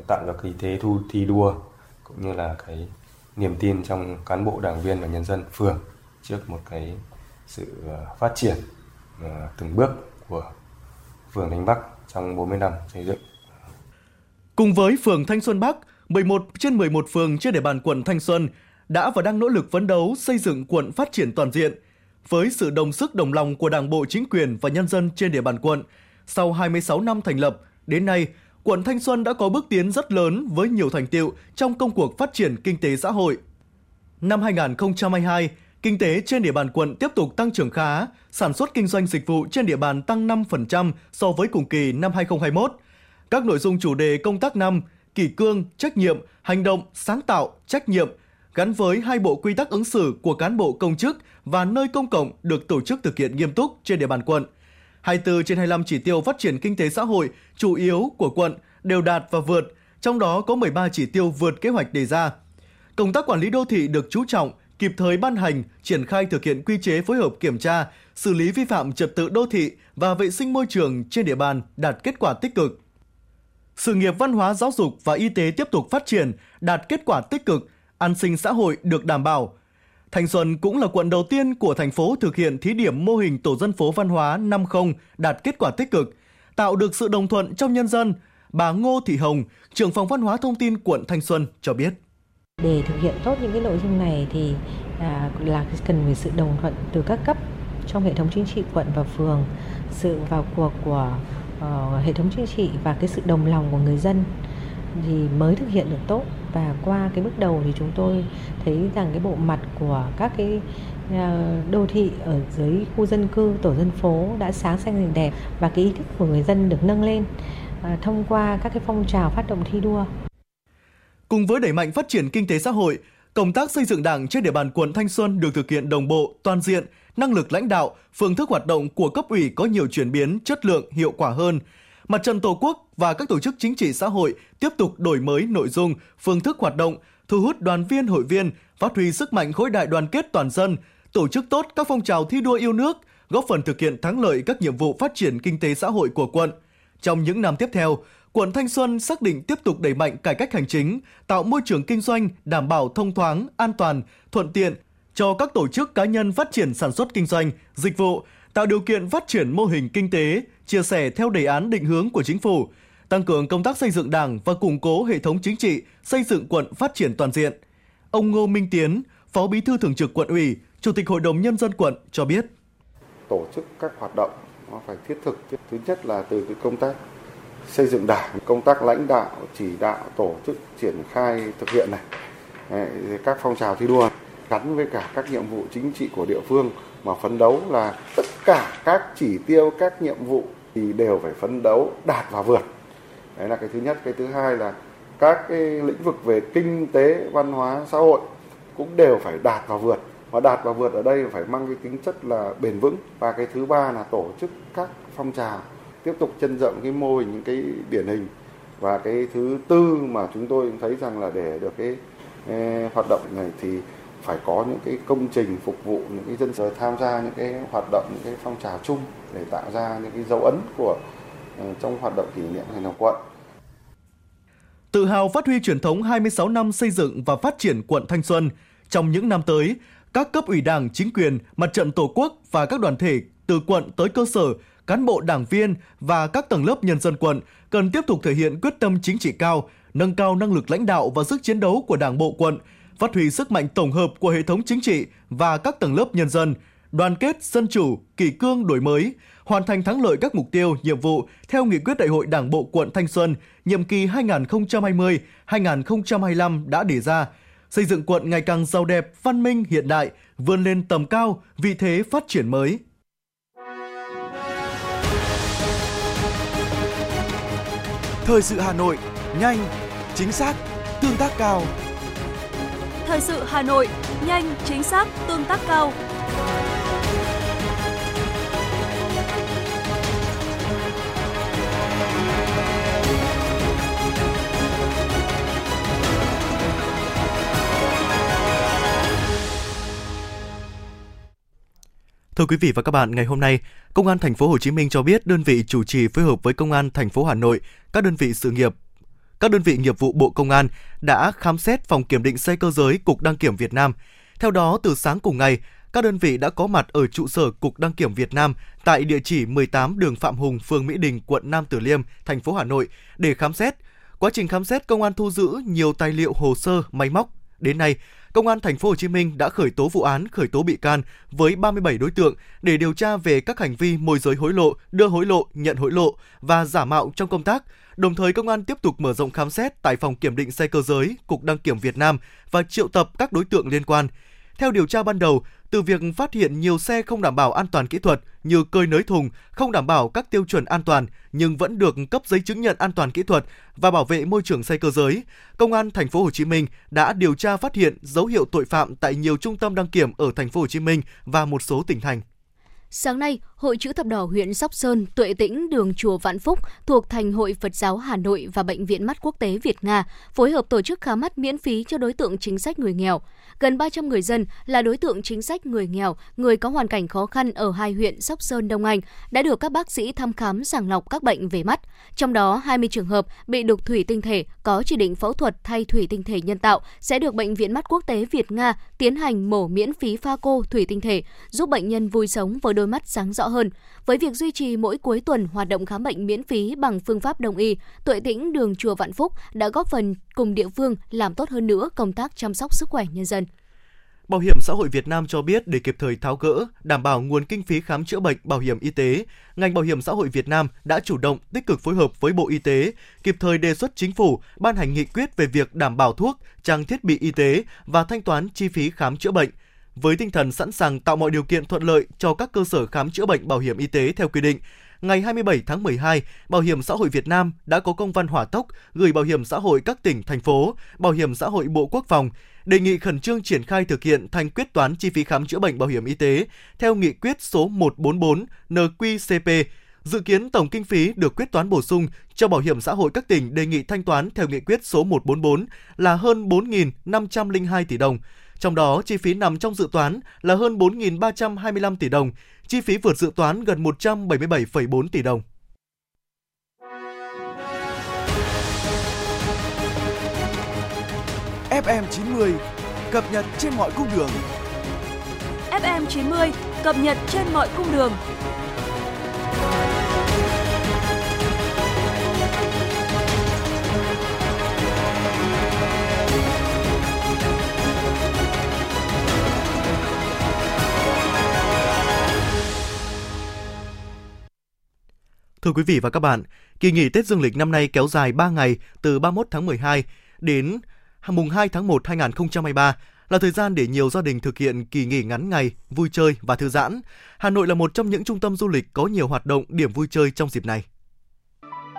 tạo ra khí thế thu thi đua cũng như là cái niềm tin trong cán bộ đảng viên và nhân dân phường trước một cái sự à, phát triển à, từng bước của phường Thanh Bắc trong 40 năm xây dựng. Cùng với phường Thanh Xuân Bắc, 11 trên 11 phường trên địa bàn quận Thanh Xuân đã và đang nỗ lực phấn đấu xây dựng quận phát triển toàn diện. Với sự đồng sức đồng lòng của Đảng bộ chính quyền và nhân dân trên địa bàn quận, sau 26 năm thành lập, đến nay, quận Thanh Xuân đã có bước tiến rất lớn với nhiều thành tiệu trong công cuộc phát triển kinh tế xã hội. Năm 2022, kinh tế trên địa bàn quận tiếp tục tăng trưởng khá, sản xuất kinh doanh dịch vụ trên địa bàn tăng 5% so với cùng kỳ năm 2021. Các nội dung chủ đề công tác năm, kỷ cương, trách nhiệm, hành động, sáng tạo, trách nhiệm gắn với hai bộ quy tắc ứng xử của cán bộ công chức và nơi công cộng được tổ chức thực hiện nghiêm túc trên địa bàn quận. 24 trên 25 chỉ tiêu phát triển kinh tế xã hội chủ yếu của quận đều đạt và vượt, trong đó có 13 chỉ tiêu vượt kế hoạch đề ra. Công tác quản lý đô thị được chú trọng, kịp thời ban hành, triển khai thực hiện quy chế phối hợp kiểm tra, xử lý vi phạm trật tự đô thị và vệ sinh môi trường trên địa bàn đạt kết quả tích cực. Sự nghiệp văn hóa giáo dục và y tế tiếp tục phát triển, đạt kết quả tích cực, an sinh xã hội được đảm bảo. Thành Xuân cũng là quận đầu tiên của thành phố thực hiện thí điểm mô hình tổ dân phố văn hóa 50 đạt kết quả tích cực, tạo được sự đồng thuận trong nhân dân. Bà Ngô Thị Hồng, trưởng phòng văn hóa thông tin quận Thanh Xuân cho biết. Để thực hiện tốt những cái nội dung này thì à, là cần phải sự đồng thuận từ các cấp trong hệ thống chính trị quận và phường, sự vào cuộc của uh, hệ thống chính trị và cái sự đồng lòng của người dân thì mới thực hiện được tốt và qua cái bước đầu thì chúng tôi thấy rằng cái bộ mặt của các cái à, đô thị ở dưới khu dân cư tổ dân phố đã sáng xanh rành đẹp và cái ý thức của người dân được nâng lên à, thông qua các cái phong trào phát động thi đua. Cùng với đẩy mạnh phát triển kinh tế xã hội, công tác xây dựng Đảng trên địa bàn quận Thanh Xuân được thực hiện đồng bộ, toàn diện, năng lực lãnh đạo, phương thức hoạt động của cấp ủy có nhiều chuyển biến, chất lượng, hiệu quả hơn – Mặt trận Tổ quốc và các tổ chức chính trị xã hội tiếp tục đổi mới nội dung, phương thức hoạt động, thu hút đoàn viên hội viên, phát huy sức mạnh khối đại đoàn kết toàn dân, tổ chức tốt các phong trào thi đua yêu nước, góp phần thực hiện thắng lợi các nhiệm vụ phát triển kinh tế xã hội của quận. Trong những năm tiếp theo, quận Thanh Xuân xác định tiếp tục đẩy mạnh cải cách hành chính, tạo môi trường kinh doanh đảm bảo thông thoáng, an toàn, thuận tiện cho các tổ chức cá nhân phát triển sản xuất kinh doanh, dịch vụ, tạo điều kiện phát triển mô hình kinh tế, chia sẻ theo đề án định hướng của chính phủ, tăng cường công tác xây dựng Đảng và củng cố hệ thống chính trị, xây dựng quận phát triển toàn diện. Ông Ngô Minh Tiến, Phó Bí thư Thường trực Quận ủy, Chủ tịch Hội đồng Nhân dân quận cho biết. Tổ chức các hoạt động nó phải thiết thực. Thứ nhất là từ cái công tác xây dựng đảng, công tác lãnh đạo, chỉ đạo, tổ chức, triển khai, thực hiện này. Các phong trào thi đua gắn với cả các nhiệm vụ chính trị của địa phương mà phấn đấu là tất cả các chỉ tiêu, các nhiệm vụ thì đều phải phấn đấu đạt và vượt. Đấy là cái thứ nhất. Cái thứ hai là các cái lĩnh vực về kinh tế, văn hóa, xã hội cũng đều phải đạt và vượt. Và đạt và vượt ở đây phải mang cái tính chất là bền vững. Và cái thứ ba là tổ chức các phong trào tiếp tục chân rộng cái mô hình những cái điển hình và cái thứ tư mà chúng tôi thấy rằng là để được cái, cái hoạt động này thì phải có những cái công trình phục vụ những cái dân sở tham gia những cái hoạt động những cái phong trào chung để tạo ra những cái dấu ấn của ờ, trong hoạt động kỷ niệm thành lập quận. Tự hào phát huy truyền thống 26 năm xây dựng và phát triển quận Thanh Xuân, trong những năm tới, các cấp ủy Đảng, chính quyền, mặt trận Tổ quốc và các đoàn thể từ quận tới cơ sở, cán bộ đảng viên và các tầng lớp nhân dân quận cần tiếp tục thể hiện quyết tâm chính trị cao, nâng cao năng lực lãnh đạo và sức chiến đấu của Đảng bộ quận, phát huy sức mạnh tổng hợp của hệ thống chính trị và các tầng lớp nhân dân, đoàn kết, dân chủ, kỷ cương đổi mới, hoàn thành thắng lợi các mục tiêu, nhiệm vụ theo nghị quyết Đại hội Đảng bộ quận Thanh Xuân nhiệm kỳ 2020-2025 đã đề ra, xây dựng quận ngày càng giàu đẹp, văn minh, hiện đại, vươn lên tầm cao, vị thế phát triển mới. Thời sự Hà Nội, nhanh, chính xác, tương tác cao. Thời sự Hà Nội, nhanh, chính xác, tương tác cao. Thưa quý vị và các bạn, ngày hôm nay, Công an thành phố Hồ Chí Minh cho biết đơn vị chủ trì phối hợp với Công an thành phố Hà Nội, các đơn vị sự nghiệp các đơn vị nghiệp vụ Bộ Công an đã khám xét phòng kiểm định xe cơ giới Cục Đăng kiểm Việt Nam. Theo đó, từ sáng cùng ngày, các đơn vị đã có mặt ở trụ sở Cục Đăng kiểm Việt Nam tại địa chỉ 18 đường Phạm Hùng, phường Mỹ Đình, quận Nam Từ Liêm, thành phố Hà Nội để khám xét. Quá trình khám xét, công an thu giữ nhiều tài liệu hồ sơ, máy móc. Đến nay, Công an thành phố Hồ Chí Minh đã khởi tố vụ án, khởi tố bị can với 37 đối tượng để điều tra về các hành vi môi giới hối lộ, đưa hối lộ, nhận hối lộ và giả mạo trong công tác. Đồng thời công an tiếp tục mở rộng khám xét tại phòng kiểm định xe cơ giới, Cục đăng kiểm Việt Nam và triệu tập các đối tượng liên quan. Theo điều tra ban đầu, từ việc phát hiện nhiều xe không đảm bảo an toàn kỹ thuật như cơi nới thùng, không đảm bảo các tiêu chuẩn an toàn nhưng vẫn được cấp giấy chứng nhận an toàn kỹ thuật và bảo vệ môi trường xe cơ giới, Công an thành phố Hồ Chí Minh đã điều tra phát hiện dấu hiệu tội phạm tại nhiều trung tâm đăng kiểm ở thành phố Hồ Chí Minh và một số tỉnh thành. Sáng nay, Hội chữ thập đỏ huyện Sóc Sơn, Tuệ Tĩnh, đường chùa Vạn Phúc thuộc Thành hội Phật giáo Hà Nội và Bệnh viện Mắt Quốc tế Việt Nga phối hợp tổ chức khám mắt miễn phí cho đối tượng chính sách người nghèo. Gần 300 người dân là đối tượng chính sách người nghèo, người có hoàn cảnh khó khăn ở hai huyện Sóc Sơn, Đông Anh đã được các bác sĩ thăm khám sàng lọc các bệnh về mắt. Trong đó, 20 trường hợp bị đục thủy tinh thể có chỉ định phẫu thuật thay thủy tinh thể nhân tạo sẽ được Bệnh viện Mắt Quốc tế Việt Nga tiến hành mổ miễn phí pha cô thủy tinh thể, giúp bệnh nhân vui sống với đôi mắt sáng rõ hơn. Với việc duy trì mỗi cuối tuần hoạt động khám bệnh miễn phí bằng phương pháp đông y, Tuệ Tĩnh đường chùa Vạn Phúc đã góp phần cùng địa phương làm tốt hơn nữa công tác chăm sóc sức khỏe nhân dân. Bảo hiểm xã hội Việt Nam cho biết để kịp thời tháo gỡ, đảm bảo nguồn kinh phí khám chữa bệnh bảo hiểm y tế, ngành Bảo hiểm xã hội Việt Nam đã chủ động tích cực phối hợp với Bộ Y tế, kịp thời đề xuất chính phủ ban hành nghị quyết về việc đảm bảo thuốc, trang thiết bị y tế và thanh toán chi phí khám chữa bệnh với tinh thần sẵn sàng tạo mọi điều kiện thuận lợi cho các cơ sở khám chữa bệnh bảo hiểm y tế theo quy định. Ngày 27 tháng 12, Bảo hiểm xã hội Việt Nam đã có công văn hỏa tốc gửi Bảo hiểm xã hội các tỉnh, thành phố, Bảo hiểm xã hội Bộ Quốc phòng đề nghị khẩn trương triển khai thực hiện thành quyết toán chi phí khám chữa bệnh bảo hiểm y tế theo nghị quyết số 144 NQCP Dự kiến tổng kinh phí được quyết toán bổ sung cho bảo hiểm xã hội các tỉnh đề nghị thanh toán theo nghị quyết số 144 là hơn 4.502 tỷ đồng. Trong đó, chi phí nằm trong dự toán là hơn 4.325 tỷ đồng, chi phí vượt dự toán gần 177,4 tỷ đồng. FM 90 cập nhật trên mọi cung đường. FM 90 cập nhật trên mọi cung đường. Thưa quý vị và các bạn, kỳ nghỉ Tết Dương lịch năm nay kéo dài 3 ngày từ 31 tháng 12 đến mùng 2 tháng 1 2023 là thời gian để nhiều gia đình thực hiện kỳ nghỉ ngắn ngày, vui chơi và thư giãn. Hà Nội là một trong những trung tâm du lịch có nhiều hoạt động điểm vui chơi trong dịp này.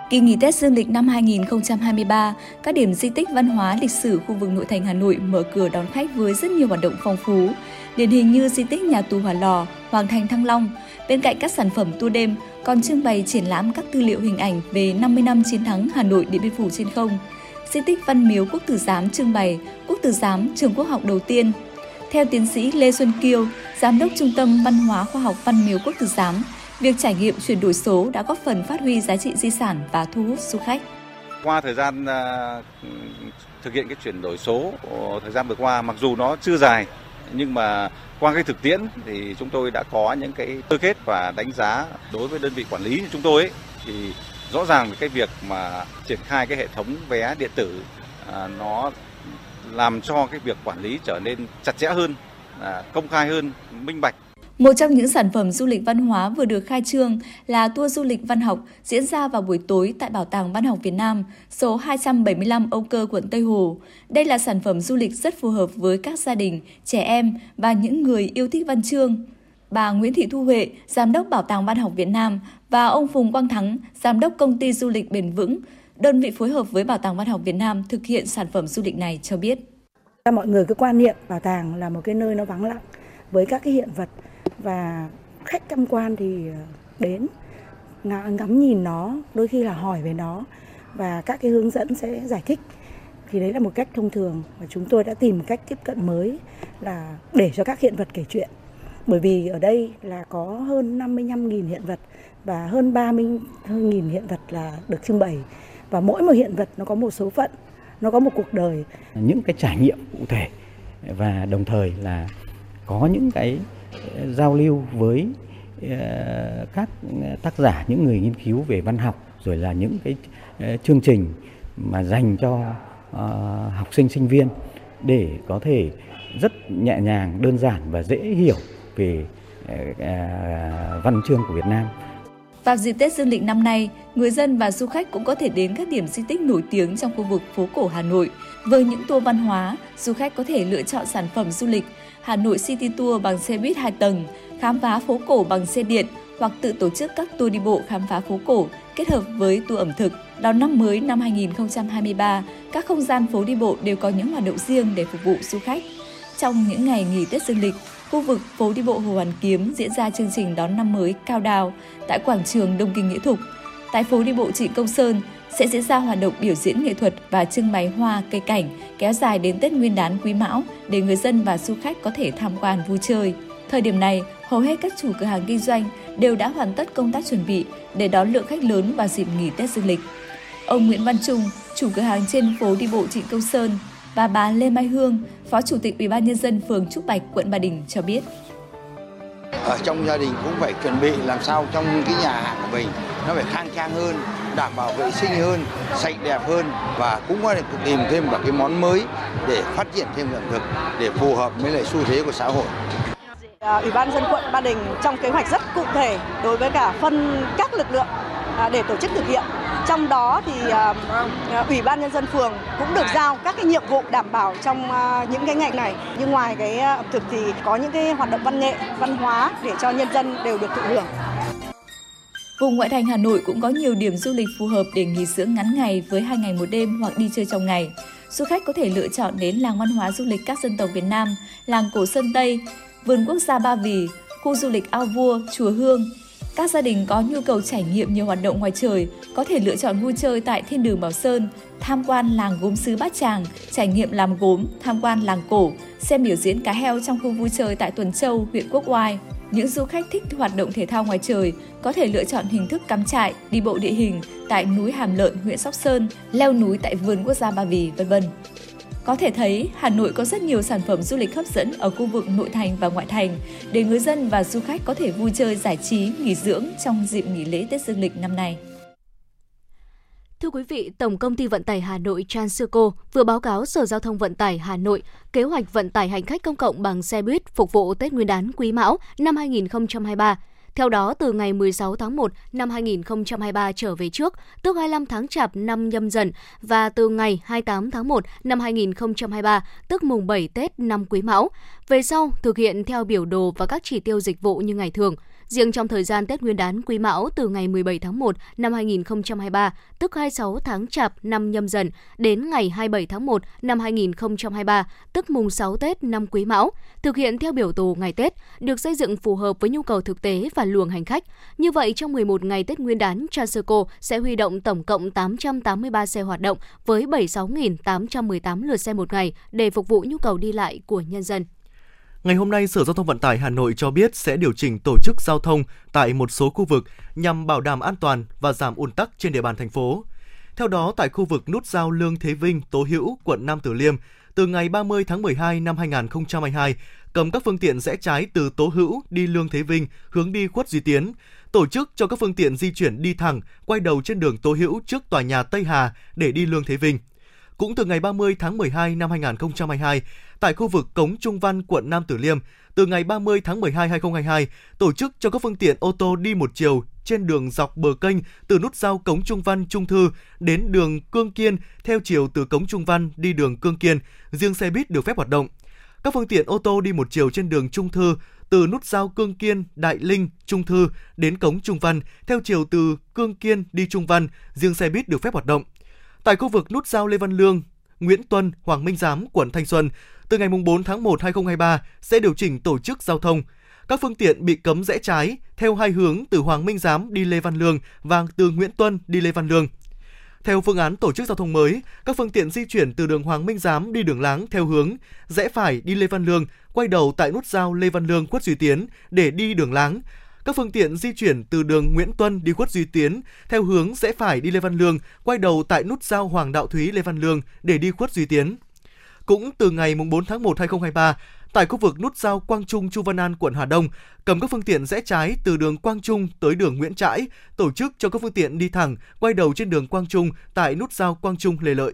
Kỳ nghỉ Tết Dương lịch năm 2023, các điểm di tích văn hóa lịch sử khu vực nội thành Hà Nội mở cửa đón khách với rất nhiều hoạt động phong phú. Điển hình như di tích nhà tù Hỏa Lò, Hoàng thành Thăng Long. Bên cạnh các sản phẩm tour đêm, còn trưng bày triển lãm các tư liệu hình ảnh về 50 năm chiến thắng Hà Nội Điện Biên Phủ trên không. Di tích Văn Miếu Quốc Tử Giám trưng bày Quốc Tử Giám trường quốc học đầu tiên. Theo tiến sĩ Lê Xuân Kiêu, Giám đốc Trung tâm Văn hóa Khoa học Văn Miếu Quốc Tử Giám, việc trải nghiệm chuyển đổi số đã góp phần phát huy giá trị di sản và thu hút du khách. Qua thời gian à, thực hiện cái chuyển đổi số ờ, thời gian vừa qua, mặc dù nó chưa dài nhưng mà qua cái thực tiễn thì chúng tôi đã có những cái sơ kết và đánh giá đối với đơn vị quản lý như chúng tôi ấy, thì rõ ràng cái việc mà triển khai cái hệ thống vé điện tử à, nó làm cho cái việc quản lý trở nên chặt chẽ hơn, à, công khai hơn, minh bạch một trong những sản phẩm du lịch văn hóa vừa được khai trương là tour du lịch văn học diễn ra vào buổi tối tại Bảo tàng Văn học Việt Nam, số 275 Âu Cơ, quận Tây Hồ. Đây là sản phẩm du lịch rất phù hợp với các gia đình, trẻ em và những người yêu thích văn chương. Bà Nguyễn Thị Thu Huệ, Giám đốc Bảo tàng Văn học Việt Nam và ông Phùng Quang Thắng, Giám đốc Công ty Du lịch Bền Vững, đơn vị phối hợp với Bảo tàng Văn học Việt Nam thực hiện sản phẩm du lịch này cho biết. Mọi người cứ quan niệm bảo tàng là một cái nơi nó vắng lặng với các cái hiện vật và khách tham quan thì ờ, đến ngắm nhìn nó đôi khi là hỏi về nó và các cái hướng dẫn sẽ giải thích thì đấy là một cách thông thường và chúng tôi đã tìm cách tiếp cận mới là để cho các hiện vật kể chuyện Bởi vì ở đây là có hơn 55.000 hiện vật và hơn 30.000 hiện vật là được trưng bày và mỗi một hiện vật nó có một số phận, nó có một cuộc đời. Những cái trải nghiệm cụ thể và đồng thời là có những cái giao lưu với ờ, các tác giả những người nghiên cứu về văn học rồi là những cái ờ, chương trình mà dành cho ờ, học sinh sinh viên để có thể rất nhẹ nhàng đơn giản và dễ hiểu về văn chương của Việt Nam vào dịp Tết Dương lịch năm nay, người dân và du khách cũng có thể đến các điểm di tích nổi tiếng trong khu vực phố cổ Hà Nội. Với những tour văn hóa, du khách có thể lựa chọn sản phẩm du lịch Hà Nội City Tour bằng xe buýt 2 tầng, khám phá phố cổ bằng xe điện hoặc tự tổ chức các tour đi bộ khám phá phố cổ kết hợp với tour ẩm thực. Đón năm mới năm 2023, các không gian phố đi bộ đều có những hoạt động riêng để phục vụ du khách. Trong những ngày nghỉ Tết Dương lịch, khu vực phố đi bộ Hồ Hoàn Kiếm diễn ra chương trình đón năm mới cao đào tại quảng trường Đông Kinh Nghĩa Thục. Tại phố đi bộ Trịnh Công Sơn sẽ diễn ra hoạt động biểu diễn nghệ thuật và trưng bày hoa cây cảnh kéo dài đến Tết Nguyên đán Quý Mão để người dân và du khách có thể tham quan vui chơi. Thời điểm này, hầu hết các chủ cửa hàng kinh doanh đều đã hoàn tất công tác chuẩn bị để đón lượng khách lớn vào dịp nghỉ Tết Dương lịch. Ông Nguyễn Văn Trung, chủ cửa hàng trên phố đi bộ Trịnh Công Sơn, và bà Lê Mai Hương, Phó Chủ tịch Ủy ban nhân dân phường Trúc Bạch, quận Ba Đình cho biết. Ở trong gia đình cũng phải chuẩn bị làm sao trong cái nhà hàng của mình nó phải khang trang hơn, đảm bảo vệ sinh hơn, sạch đẹp hơn và cũng có thể tìm thêm cả cái món mới để phát triển thêm ẩm thực để phù hợp với lại xu thế của xã hội. À, ủy ban dân quận Ba Đình trong kế hoạch rất cụ thể đối với cả phân các lực lượng à, để tổ chức thực hiện. Trong đó thì à, ủy ban nhân dân phường cũng được giao các cái nhiệm vụ đảm bảo trong những cái ngày này. Nhưng ngoài cái ẩm thực thì có những cái hoạt động văn nghệ văn hóa để cho nhân dân đều được thụ hưởng. Vùng ngoại thành Hà Nội cũng có nhiều điểm du lịch phù hợp để nghỉ dưỡng ngắn ngày với hai ngày một đêm hoặc đi chơi trong ngày. Du khách có thể lựa chọn đến làng văn hóa du lịch các dân tộc Việt Nam, làng cổ Sơn Tây, vườn quốc gia Ba Vì, khu du lịch Ao Vua, Chùa Hương, các gia đình có nhu cầu trải nghiệm nhiều hoạt động ngoài trời có thể lựa chọn vui chơi tại Thiên đường Bảo Sơn, tham quan làng gốm sứ Bát Tràng, trải nghiệm làm gốm, tham quan làng cổ, xem biểu diễn cá heo trong khu vui chơi tại Tuần Châu, huyện Quốc Oai. Những du khách thích hoạt động thể thao ngoài trời có thể lựa chọn hình thức cắm trại, đi bộ địa hình tại núi Hàm Lợn, huyện Sóc Sơn, leo núi tại vườn quốc gia Ba Vì, vân vân. Có thể thấy, Hà Nội có rất nhiều sản phẩm du lịch hấp dẫn ở khu vực nội thành và ngoại thành để người dân và du khách có thể vui chơi giải trí, nghỉ dưỡng trong dịp nghỉ lễ Tết Dương lịch năm nay. Thưa quý vị, Tổng công ty vận tải Hà Nội Transurco vừa báo cáo Sở Giao thông Vận tải Hà Nội kế hoạch vận tải hành khách công cộng bằng xe buýt phục vụ Tết Nguyên đán Quý Mão năm 2023. Theo đó, từ ngày 16 tháng 1 năm 2023 trở về trước, tức 25 tháng Chạp năm nhâm dần và từ ngày 28 tháng 1 năm 2023, tức mùng 7 Tết năm Quý Mão. Về sau, thực hiện theo biểu đồ và các chỉ tiêu dịch vụ như ngày thường – Riêng trong thời gian Tết Nguyên đán Quý Mão từ ngày 17 tháng 1 năm 2023, tức 26 tháng Chạp năm nhâm dần đến ngày 27 tháng 1 năm 2023, tức mùng 6 Tết năm Quý Mão, thực hiện theo biểu đồ ngày Tết, được xây dựng phù hợp với nhu cầu thực tế và luồng hành khách. Như vậy, trong 11 ngày Tết Nguyên đán, Transurco sẽ huy động tổng cộng 883 xe hoạt động với 76.818 lượt xe một ngày để phục vụ nhu cầu đi lại của nhân dân. Ngày hôm nay, Sở Giao thông Vận tải Hà Nội cho biết sẽ điều chỉnh tổ chức giao thông tại một số khu vực nhằm bảo đảm an toàn và giảm ùn tắc trên địa bàn thành phố. Theo đó, tại khu vực nút giao Lương Thế Vinh, Tố Hữu, quận Nam Từ Liêm, từ ngày 30 tháng 12 năm 2022, cấm các phương tiện rẽ trái từ Tố Hữu đi Lương Thế Vinh hướng đi Khuất Duy Tiến, tổ chức cho các phương tiện di chuyển đi thẳng, quay đầu trên đường Tố Hữu trước tòa nhà Tây Hà để đi Lương Thế Vinh. Cũng từ ngày 30 tháng 12 năm 2022, tại khu vực Cống Trung Văn, quận Nam Tử Liêm, từ ngày 30 tháng 12 2022, tổ chức cho các phương tiện ô tô đi một chiều trên đường dọc bờ kênh từ nút giao Cống Trung Văn Trung Thư đến đường Cương Kiên theo chiều từ Cống Trung Văn đi đường Cương Kiên, riêng xe buýt được phép hoạt động. Các phương tiện ô tô đi một chiều trên đường Trung Thư từ nút giao Cương Kiên, Đại Linh, Trung Thư đến Cống Trung Văn theo chiều từ Cương Kiên đi Trung Văn, riêng xe buýt được phép hoạt động. Tại khu vực nút giao Lê Văn Lương, Nguyễn Tuân, Hoàng Minh Giám, quận Thanh Xuân, từ ngày 4 tháng 1 2023 sẽ điều chỉnh tổ chức giao thông. Các phương tiện bị cấm rẽ trái theo hai hướng từ Hoàng Minh Giám đi Lê Văn Lương và từ Nguyễn Tuân đi Lê Văn Lương. Theo phương án tổ chức giao thông mới, các phương tiện di chuyển từ đường Hoàng Minh Giám đi đường Láng theo hướng rẽ phải đi Lê Văn Lương, quay đầu tại nút giao Lê Văn Lương Quất Duy Tiến để đi đường Láng. Các phương tiện di chuyển từ đường Nguyễn Tuân đi Khuất Duy Tiến theo hướng rẽ phải đi Lê Văn Lương, quay đầu tại nút giao Hoàng Đạo Thúy Lê Văn Lương để đi Khuất Duy Tiến. Cũng từ ngày 4 tháng 1 2023, tại khu vực nút giao Quang Trung Chu Văn An quận Hà Đông, cầm các phương tiện rẽ trái từ đường Quang Trung tới đường Nguyễn Trãi, tổ chức cho các phương tiện đi thẳng quay đầu trên đường Quang Trung tại nút giao Quang Trung Lê Lợi.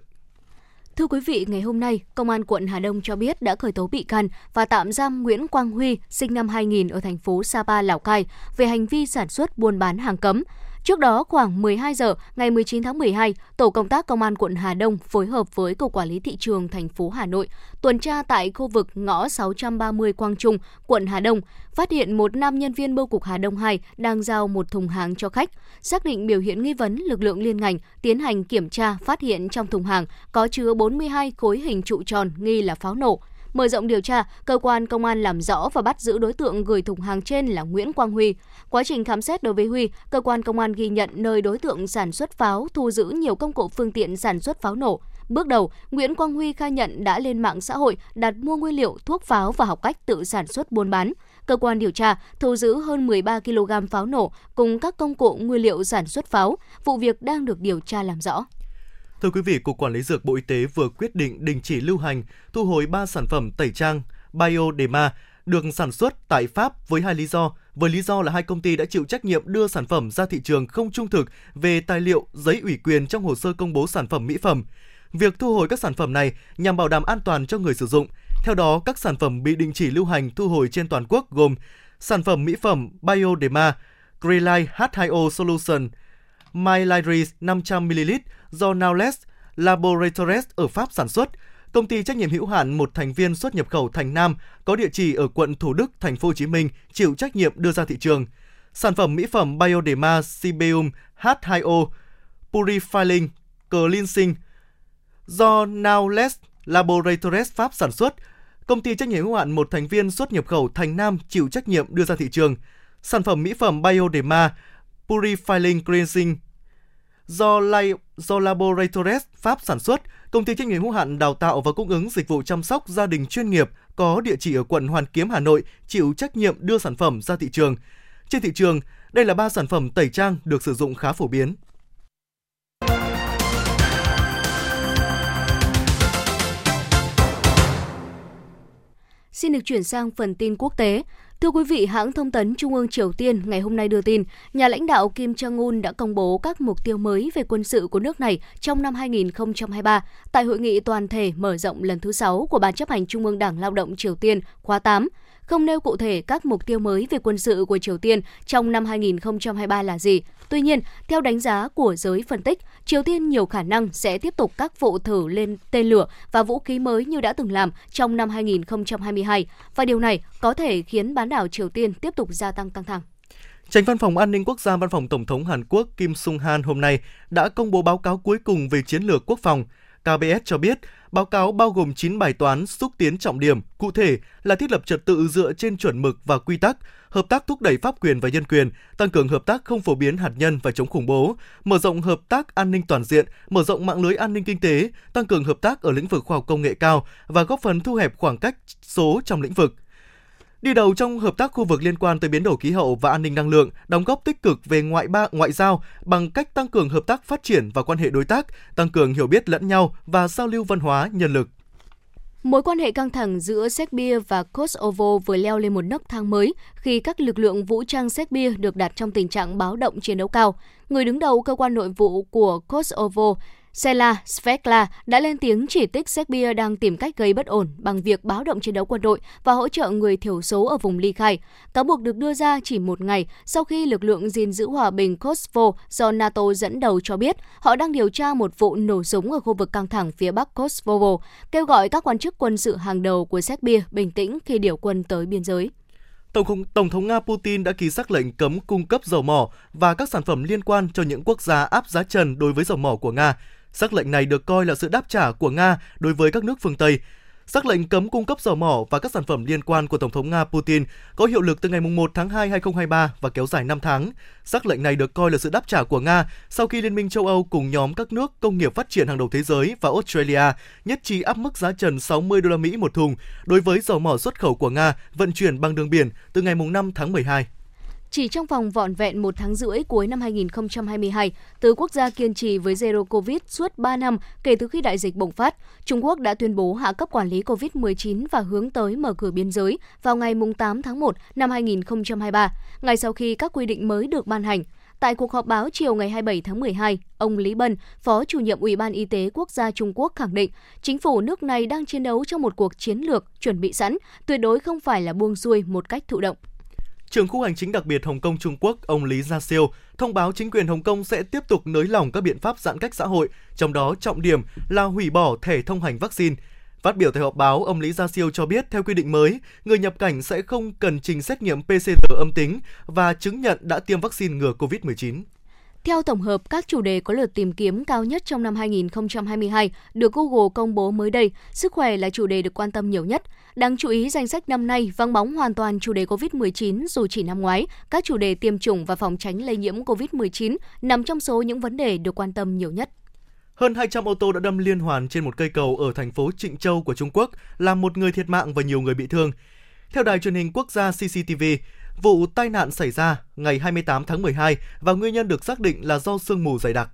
Thưa quý vị, ngày hôm nay, Công an quận Hà Đông cho biết đã khởi tố bị can và tạm giam Nguyễn Quang Huy, sinh năm 2000 ở thành phố Sapa, Lào Cai, về hành vi sản xuất buôn bán hàng cấm. Trước đó, khoảng 12 giờ ngày 19 tháng 12, tổ công tác công an quận Hà Đông phối hợp với cục quản lý thị trường thành phố Hà Nội tuần tra tại khu vực ngõ 630 Quang Trung, quận Hà Đông, phát hiện một nam nhân viên bưu cục Hà Đông 2 đang giao một thùng hàng cho khách. Xác định biểu hiện nghi vấn, lực lượng liên ngành tiến hành kiểm tra phát hiện trong thùng hàng có chứa 42 khối hình trụ tròn nghi là pháo nổ. Mở rộng điều tra, cơ quan công an làm rõ và bắt giữ đối tượng gửi thùng hàng trên là Nguyễn Quang Huy. Quá trình khám xét đối với Huy, cơ quan công an ghi nhận nơi đối tượng sản xuất pháo thu giữ nhiều công cụ phương tiện sản xuất pháo nổ. Bước đầu, Nguyễn Quang Huy khai nhận đã lên mạng xã hội đặt mua nguyên liệu thuốc pháo và học cách tự sản xuất buôn bán. Cơ quan điều tra thu giữ hơn 13 kg pháo nổ cùng các công cụ nguyên liệu sản xuất pháo. Vụ việc đang được điều tra làm rõ. Thưa quý vị, Cục Quản lý Dược Bộ Y tế vừa quyết định đình chỉ lưu hành, thu hồi 3 sản phẩm tẩy trang Biodema được sản xuất tại Pháp với hai lý do. Với lý do là hai công ty đã chịu trách nhiệm đưa sản phẩm ra thị trường không trung thực về tài liệu, giấy ủy quyền trong hồ sơ công bố sản phẩm mỹ phẩm. Việc thu hồi các sản phẩm này nhằm bảo đảm an toàn cho người sử dụng. Theo đó, các sản phẩm bị đình chỉ lưu hành thu hồi trên toàn quốc gồm sản phẩm mỹ phẩm Biodema, Grelite H2O Solution, MyLiris 500ml do Naules Laboratories ở Pháp sản xuất. Công ty trách nhiệm hữu hạn một thành viên xuất nhập khẩu Thành Nam có địa chỉ ở quận Thủ Đức, thành phố Hồ Chí Minh chịu trách nhiệm đưa ra thị trường. Sản phẩm mỹ phẩm Bioderma cibium H2O Purifying Cleansing do Naules Laboratories Pháp sản xuất. Công ty trách nhiệm hữu hạn một thành viên xuất nhập khẩu Thành Nam chịu trách nhiệm đưa ra thị trường. Sản phẩm mỹ phẩm Bioderma Purifying Cleansing do, Lai, do Laboratories Pháp sản xuất, công ty trách nhiệm hữu hạn đào tạo và cung ứng dịch vụ chăm sóc gia đình chuyên nghiệp có địa chỉ ở quận Hoàn Kiếm, Hà Nội chịu trách nhiệm đưa sản phẩm ra thị trường. Trên thị trường, đây là ba sản phẩm tẩy trang được sử dụng khá phổ biến. Xin được chuyển sang phần tin quốc tế. Thưa quý vị, hãng thông tấn Trung ương Triều Tiên ngày hôm nay đưa tin, nhà lãnh đạo Kim Jong-un đã công bố các mục tiêu mới về quân sự của nước này trong năm 2023 tại hội nghị toàn thể mở rộng lần thứ 6 của Ban chấp hành Trung ương Đảng Lao động Triều Tiên khóa 8 không nêu cụ thể các mục tiêu mới về quân sự của Triều Tiên trong năm 2023 là gì. Tuy nhiên, theo đánh giá của giới phân tích, Triều Tiên nhiều khả năng sẽ tiếp tục các vụ thử lên tên lửa và vũ khí mới như đã từng làm trong năm 2022 và điều này có thể khiến bán đảo Triều Tiên tiếp tục gia tăng căng thẳng. Tránh Văn phòng An ninh Quốc gia Văn phòng Tổng thống Hàn Quốc Kim Sung Han hôm nay đã công bố báo cáo cuối cùng về chiến lược quốc phòng. KBS cho biết, báo cáo bao gồm 9 bài toán xúc tiến trọng điểm, cụ thể là thiết lập trật tự dựa trên chuẩn mực và quy tắc, hợp tác thúc đẩy pháp quyền và nhân quyền, tăng cường hợp tác không phổ biến hạt nhân và chống khủng bố, mở rộng hợp tác an ninh toàn diện, mở rộng mạng lưới an ninh kinh tế, tăng cường hợp tác ở lĩnh vực khoa học công nghệ cao và góp phần thu hẹp khoảng cách số trong lĩnh vực đi đầu trong hợp tác khu vực liên quan tới biến đổi khí hậu và an ninh năng lượng, đóng góp tích cực về ngoại ba ngoại giao bằng cách tăng cường hợp tác phát triển và quan hệ đối tác, tăng cường hiểu biết lẫn nhau và giao lưu văn hóa nhân lực. Mối quan hệ căng thẳng giữa Serbia và Kosovo vừa leo lên một nấc thang mới khi các lực lượng vũ trang Serbia được đặt trong tình trạng báo động chiến đấu cao. Người đứng đầu cơ quan nội vụ của Kosovo Sela Svekla đã lên tiếng chỉ trích Serbia đang tìm cách gây bất ổn bằng việc báo động chiến đấu quân đội và hỗ trợ người thiểu số ở vùng ly khai. Cáo buộc được đưa ra chỉ một ngày sau khi lực lượng gìn giữ hòa bình Kosovo do NATO dẫn đầu cho biết họ đang điều tra một vụ nổ súng ở khu vực căng thẳng phía bắc Kosovo, kêu gọi các quan chức quân sự hàng đầu của Serbia bình tĩnh khi điều quân tới biên giới. Tổng, Tổng thống Nga Putin đã ký xác lệnh cấm cung cấp dầu mỏ và các sản phẩm liên quan cho những quốc gia áp giá trần đối với dầu mỏ của Nga Sắc lệnh này được coi là sự đáp trả của Nga đối với các nước phương Tây. Sắc lệnh cấm cung cấp dầu mỏ và các sản phẩm liên quan của Tổng thống Nga Putin có hiệu lực từ ngày 1 tháng 2 2023 và kéo dài 5 tháng. Sắc lệnh này được coi là sự đáp trả của Nga sau khi Liên minh châu Âu cùng nhóm các nước công nghiệp phát triển hàng đầu thế giới và Australia nhất trí áp mức giá trần 60 đô la Mỹ một thùng đối với dầu mỏ xuất khẩu của Nga vận chuyển bằng đường biển từ ngày 5 tháng 12. Chỉ trong vòng vọn vẹn một tháng rưỡi cuối năm 2022, từ quốc gia kiên trì với Zero Covid suốt 3 năm kể từ khi đại dịch bùng phát, Trung Quốc đã tuyên bố hạ cấp quản lý Covid-19 và hướng tới mở cửa biên giới vào ngày 8 tháng 1 năm 2023, ngay sau khi các quy định mới được ban hành. Tại cuộc họp báo chiều ngày 27 tháng 12, ông Lý Bân, Phó chủ nhiệm Ủy ban Y tế Quốc gia Trung Quốc khẳng định, chính phủ nước này đang chiến đấu trong một cuộc chiến lược chuẩn bị sẵn, tuyệt đối không phải là buông xuôi một cách thụ động. Trưởng khu hành chính đặc biệt Hồng Kông Trung Quốc, ông Lý Gia Siêu, thông báo chính quyền Hồng Kông sẽ tiếp tục nới lỏng các biện pháp giãn cách xã hội, trong đó trọng điểm là hủy bỏ thẻ thông hành vaccine. Phát biểu tại họp báo, ông Lý Gia Siêu cho biết theo quy định mới, người nhập cảnh sẽ không cần trình xét nghiệm PCR âm tính và chứng nhận đã tiêm vaccine ngừa COVID-19. Theo tổng hợp các chủ đề có lượt tìm kiếm cao nhất trong năm 2022 được Google công bố mới đây, sức khỏe là chủ đề được quan tâm nhiều nhất. Đáng chú ý, danh sách năm nay vắng bóng hoàn toàn chủ đề COVID-19 dù chỉ năm ngoái, các chủ đề tiêm chủng và phòng tránh lây nhiễm COVID-19 nằm trong số những vấn đề được quan tâm nhiều nhất. Hơn 200 ô tô đã đâm liên hoàn trên một cây cầu ở thành phố Trịnh Châu của Trung Quốc, làm một người thiệt mạng và nhiều người bị thương. Theo đài truyền hình quốc gia CCTV, Vụ tai nạn xảy ra ngày 28 tháng 12 và nguyên nhân được xác định là do sương mù dày đặc.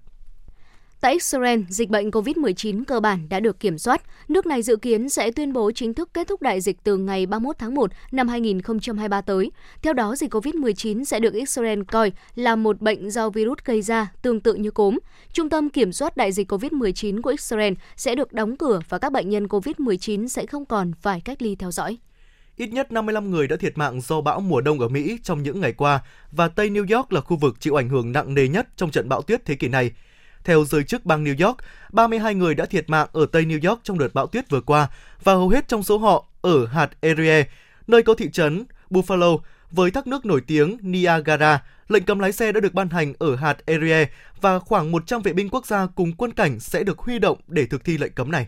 Tại Israel, dịch bệnh COVID-19 cơ bản đã được kiểm soát. Nước này dự kiến sẽ tuyên bố chính thức kết thúc đại dịch từ ngày 31 tháng 1 năm 2023 tới. Theo đó, dịch COVID-19 sẽ được Israel coi là một bệnh do virus gây ra, tương tự như cúm. Trung tâm Kiểm soát đại dịch COVID-19 của Israel sẽ được đóng cửa và các bệnh nhân COVID-19 sẽ không còn phải cách ly theo dõi. Ít nhất 55 người đã thiệt mạng do bão mùa đông ở Mỹ trong những ngày qua và Tây New York là khu vực chịu ảnh hưởng nặng nề nhất trong trận bão tuyết thế kỷ này. Theo giới chức bang New York, 32 người đã thiệt mạng ở Tây New York trong đợt bão tuyết vừa qua và hầu hết trong số họ ở hạt Erie, nơi có thị trấn Buffalo với thác nước nổi tiếng Niagara. Lệnh cấm lái xe đã được ban hành ở hạt Erie và khoảng 100 vệ binh quốc gia cùng quân cảnh sẽ được huy động để thực thi lệnh cấm này.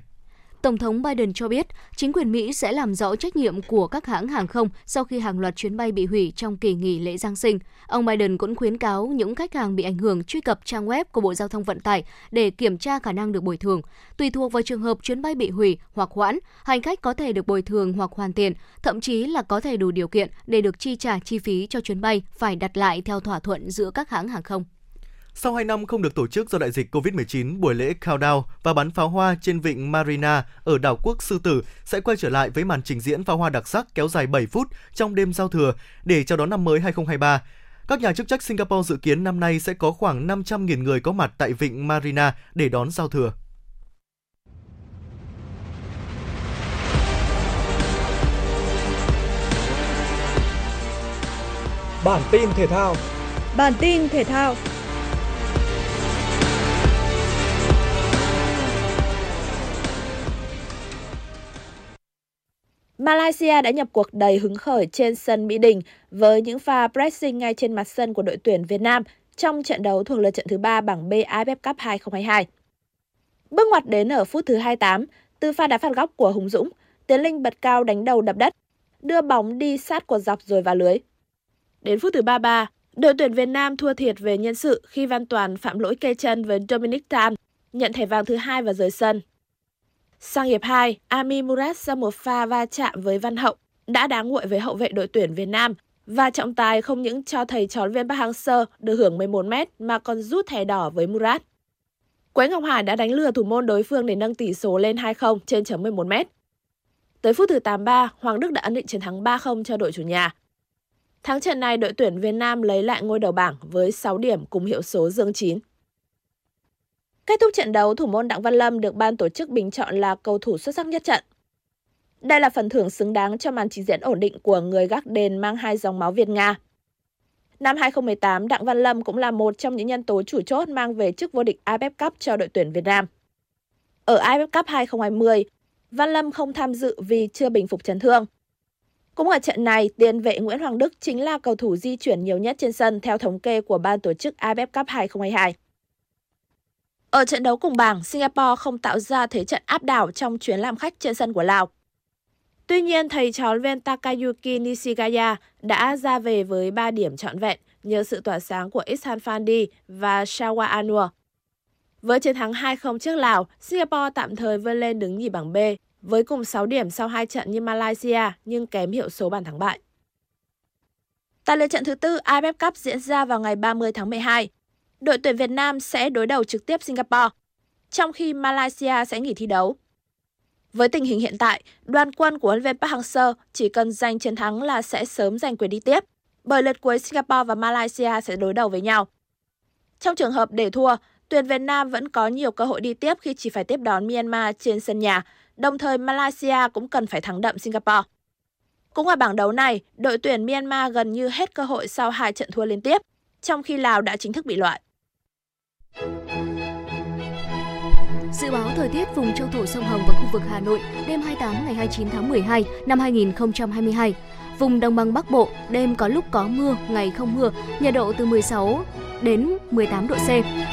Tổng thống Biden cho biết chính quyền Mỹ sẽ làm rõ trách nhiệm của các hãng hàng không sau khi hàng loạt chuyến bay bị hủy trong kỳ nghỉ lễ Giáng sinh. Ông Biden cũng khuyến cáo những khách hàng bị ảnh hưởng truy cập trang web của Bộ Giao thông Vận tải để kiểm tra khả năng được bồi thường. Tùy thuộc vào trường hợp chuyến bay bị hủy hoặc hoãn, hành khách có thể được bồi thường hoặc hoàn tiền, thậm chí là có thể đủ điều kiện để được chi trả chi phí cho chuyến bay phải đặt lại theo thỏa thuận giữa các hãng hàng không. Sau 2 năm không được tổ chức do đại dịch COVID-19, buổi lễ countdown và bắn pháo hoa trên vịnh Marina ở đảo quốc Sư Tử sẽ quay trở lại với màn trình diễn pháo hoa đặc sắc kéo dài 7 phút trong đêm giao thừa để chào đón năm mới 2023. Các nhà chức trách Singapore dự kiến năm nay sẽ có khoảng 500.000 người có mặt tại vịnh Marina để đón giao thừa. Bản tin thể thao Bản tin thể thao Malaysia đã nhập cuộc đầy hứng khởi trên sân Mỹ Đình với những pha pressing ngay trên mặt sân của đội tuyển Việt Nam trong trận đấu thuộc lượt trận thứ 3 bảng B AFF Cup 2022. Bước ngoặt đến ở phút thứ 28, từ pha đá phạt góc của Hùng Dũng, Tiến Linh bật cao đánh đầu đập đất, đưa bóng đi sát cột dọc rồi vào lưới. Đến phút thứ 33, đội tuyển Việt Nam thua thiệt về nhân sự khi Văn Toàn phạm lỗi kê chân với Dominic Tan, nhận thẻ vàng thứ hai và rời sân. Sang hiệp 2, Ami Murat ra một pha va chạm với Văn Hậu đã đáng nguội với hậu vệ đội tuyển Việt Nam và trọng tài không những cho thầy trò viên Park Hang-seo được hưởng 11 mét mà còn rút thẻ đỏ với Murat. Quế Ngọc Hải đã đánh lừa thủ môn đối phương để nâng tỷ số lên 2-0 trên chấm 11 mét. Tới phút thứ 83, Hoàng Đức đã ấn định chiến thắng 3-0 cho đội chủ nhà. Thắng trận này, đội tuyển Việt Nam lấy lại ngôi đầu bảng với 6 điểm cùng hiệu số dương 9. Kết thúc trận đấu, thủ môn Đặng Văn Lâm được ban tổ chức bình chọn là cầu thủ xuất sắc nhất trận. Đây là phần thưởng xứng đáng cho màn trình diễn ổn định của người gác đền mang hai dòng máu Việt Nga. Năm 2018, Đặng Văn Lâm cũng là một trong những nhân tố chủ chốt mang về chức vô địch AFF Cup cho đội tuyển Việt Nam. Ở AFF Cup 2020, Văn Lâm không tham dự vì chưa bình phục chấn thương. Cũng ở trận này, tiền vệ Nguyễn Hoàng Đức chính là cầu thủ di chuyển nhiều nhất trên sân theo thống kê của ban tổ chức AFF Cup 2022. Ở trận đấu cùng bảng, Singapore không tạo ra thế trận áp đảo trong chuyến làm khách trên sân của Lào. Tuy nhiên, thầy trò Ven Takayuki Nishigaya đã ra về với 3 điểm trọn vẹn nhờ sự tỏa sáng của Ishan Fandi và Shawa Anwar. Với chiến thắng 2-0 trước Lào, Singapore tạm thời vươn lên đứng nhì bảng B với cùng 6 điểm sau hai trận như Malaysia nhưng kém hiệu số bàn thắng bại. Tại lượt trận thứ tư AFF Cup diễn ra vào ngày 30 tháng 12, đội tuyển Việt Nam sẽ đối đầu trực tiếp Singapore, trong khi Malaysia sẽ nghỉ thi đấu. Với tình hình hiện tại, đoàn quân của huấn luyện Park Hang-seo chỉ cần giành chiến thắng là sẽ sớm giành quyền đi tiếp, bởi lượt cuối Singapore và Malaysia sẽ đối đầu với nhau. Trong trường hợp để thua, tuyển Việt Nam vẫn có nhiều cơ hội đi tiếp khi chỉ phải tiếp đón Myanmar trên sân nhà, đồng thời Malaysia cũng cần phải thắng đậm Singapore. Cũng ở bảng đấu này, đội tuyển Myanmar gần như hết cơ hội sau hai trận thua liên tiếp, trong khi Lào đã chính thức bị loại. Dự báo thời tiết vùng châu thổ sông Hồng và khu vực Hà Nội đêm 28 ngày 29 tháng 12 năm 2022. Vùng đồng bằng Bắc Bộ đêm có lúc có mưa, ngày không mưa, nhiệt độ từ 16 đến 18 độ C.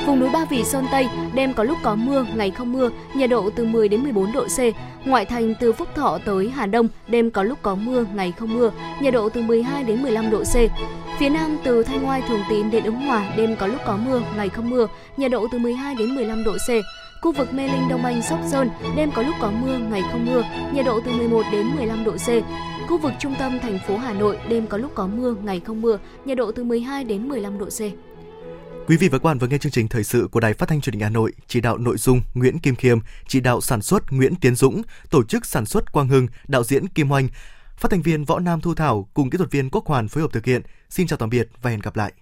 Vùng núi Ba Vì Sơn Tây đêm có lúc có mưa, ngày không mưa, nhiệt độ từ 10 đến 14 độ C. Ngoại thành từ Phúc Thọ tới Hà Đông đêm có lúc có mưa, ngày không mưa, nhiệt độ từ 12 đến 15 độ C. Phía Nam từ Thanh Oai Thường Tín đến Ứng Hòa đêm có lúc có mưa, ngày không mưa, nhiệt độ từ 12 đến 15 độ C. Khu vực Mê Linh Đông Anh Sóc Sơn đêm có lúc có mưa, ngày không mưa, nhiệt độ từ 11 đến 15 độ C. Khu vực trung tâm thành phố Hà Nội đêm có lúc có mưa, ngày không mưa, nhiệt độ từ 12 đến 15 độ C. Quý vị và các bạn vừa nghe chương trình thời sự của Đài Phát thanh Truyền hình Hà Nội, chỉ đạo nội dung Nguyễn Kim Khiêm, chỉ đạo sản xuất Nguyễn Tiến Dũng, tổ chức sản xuất Quang Hưng, đạo diễn Kim Oanh, phát thanh viên Võ Nam Thu Thảo cùng kỹ thuật viên Quốc Hoàn phối hợp thực hiện. Xin chào tạm biệt và hẹn gặp lại.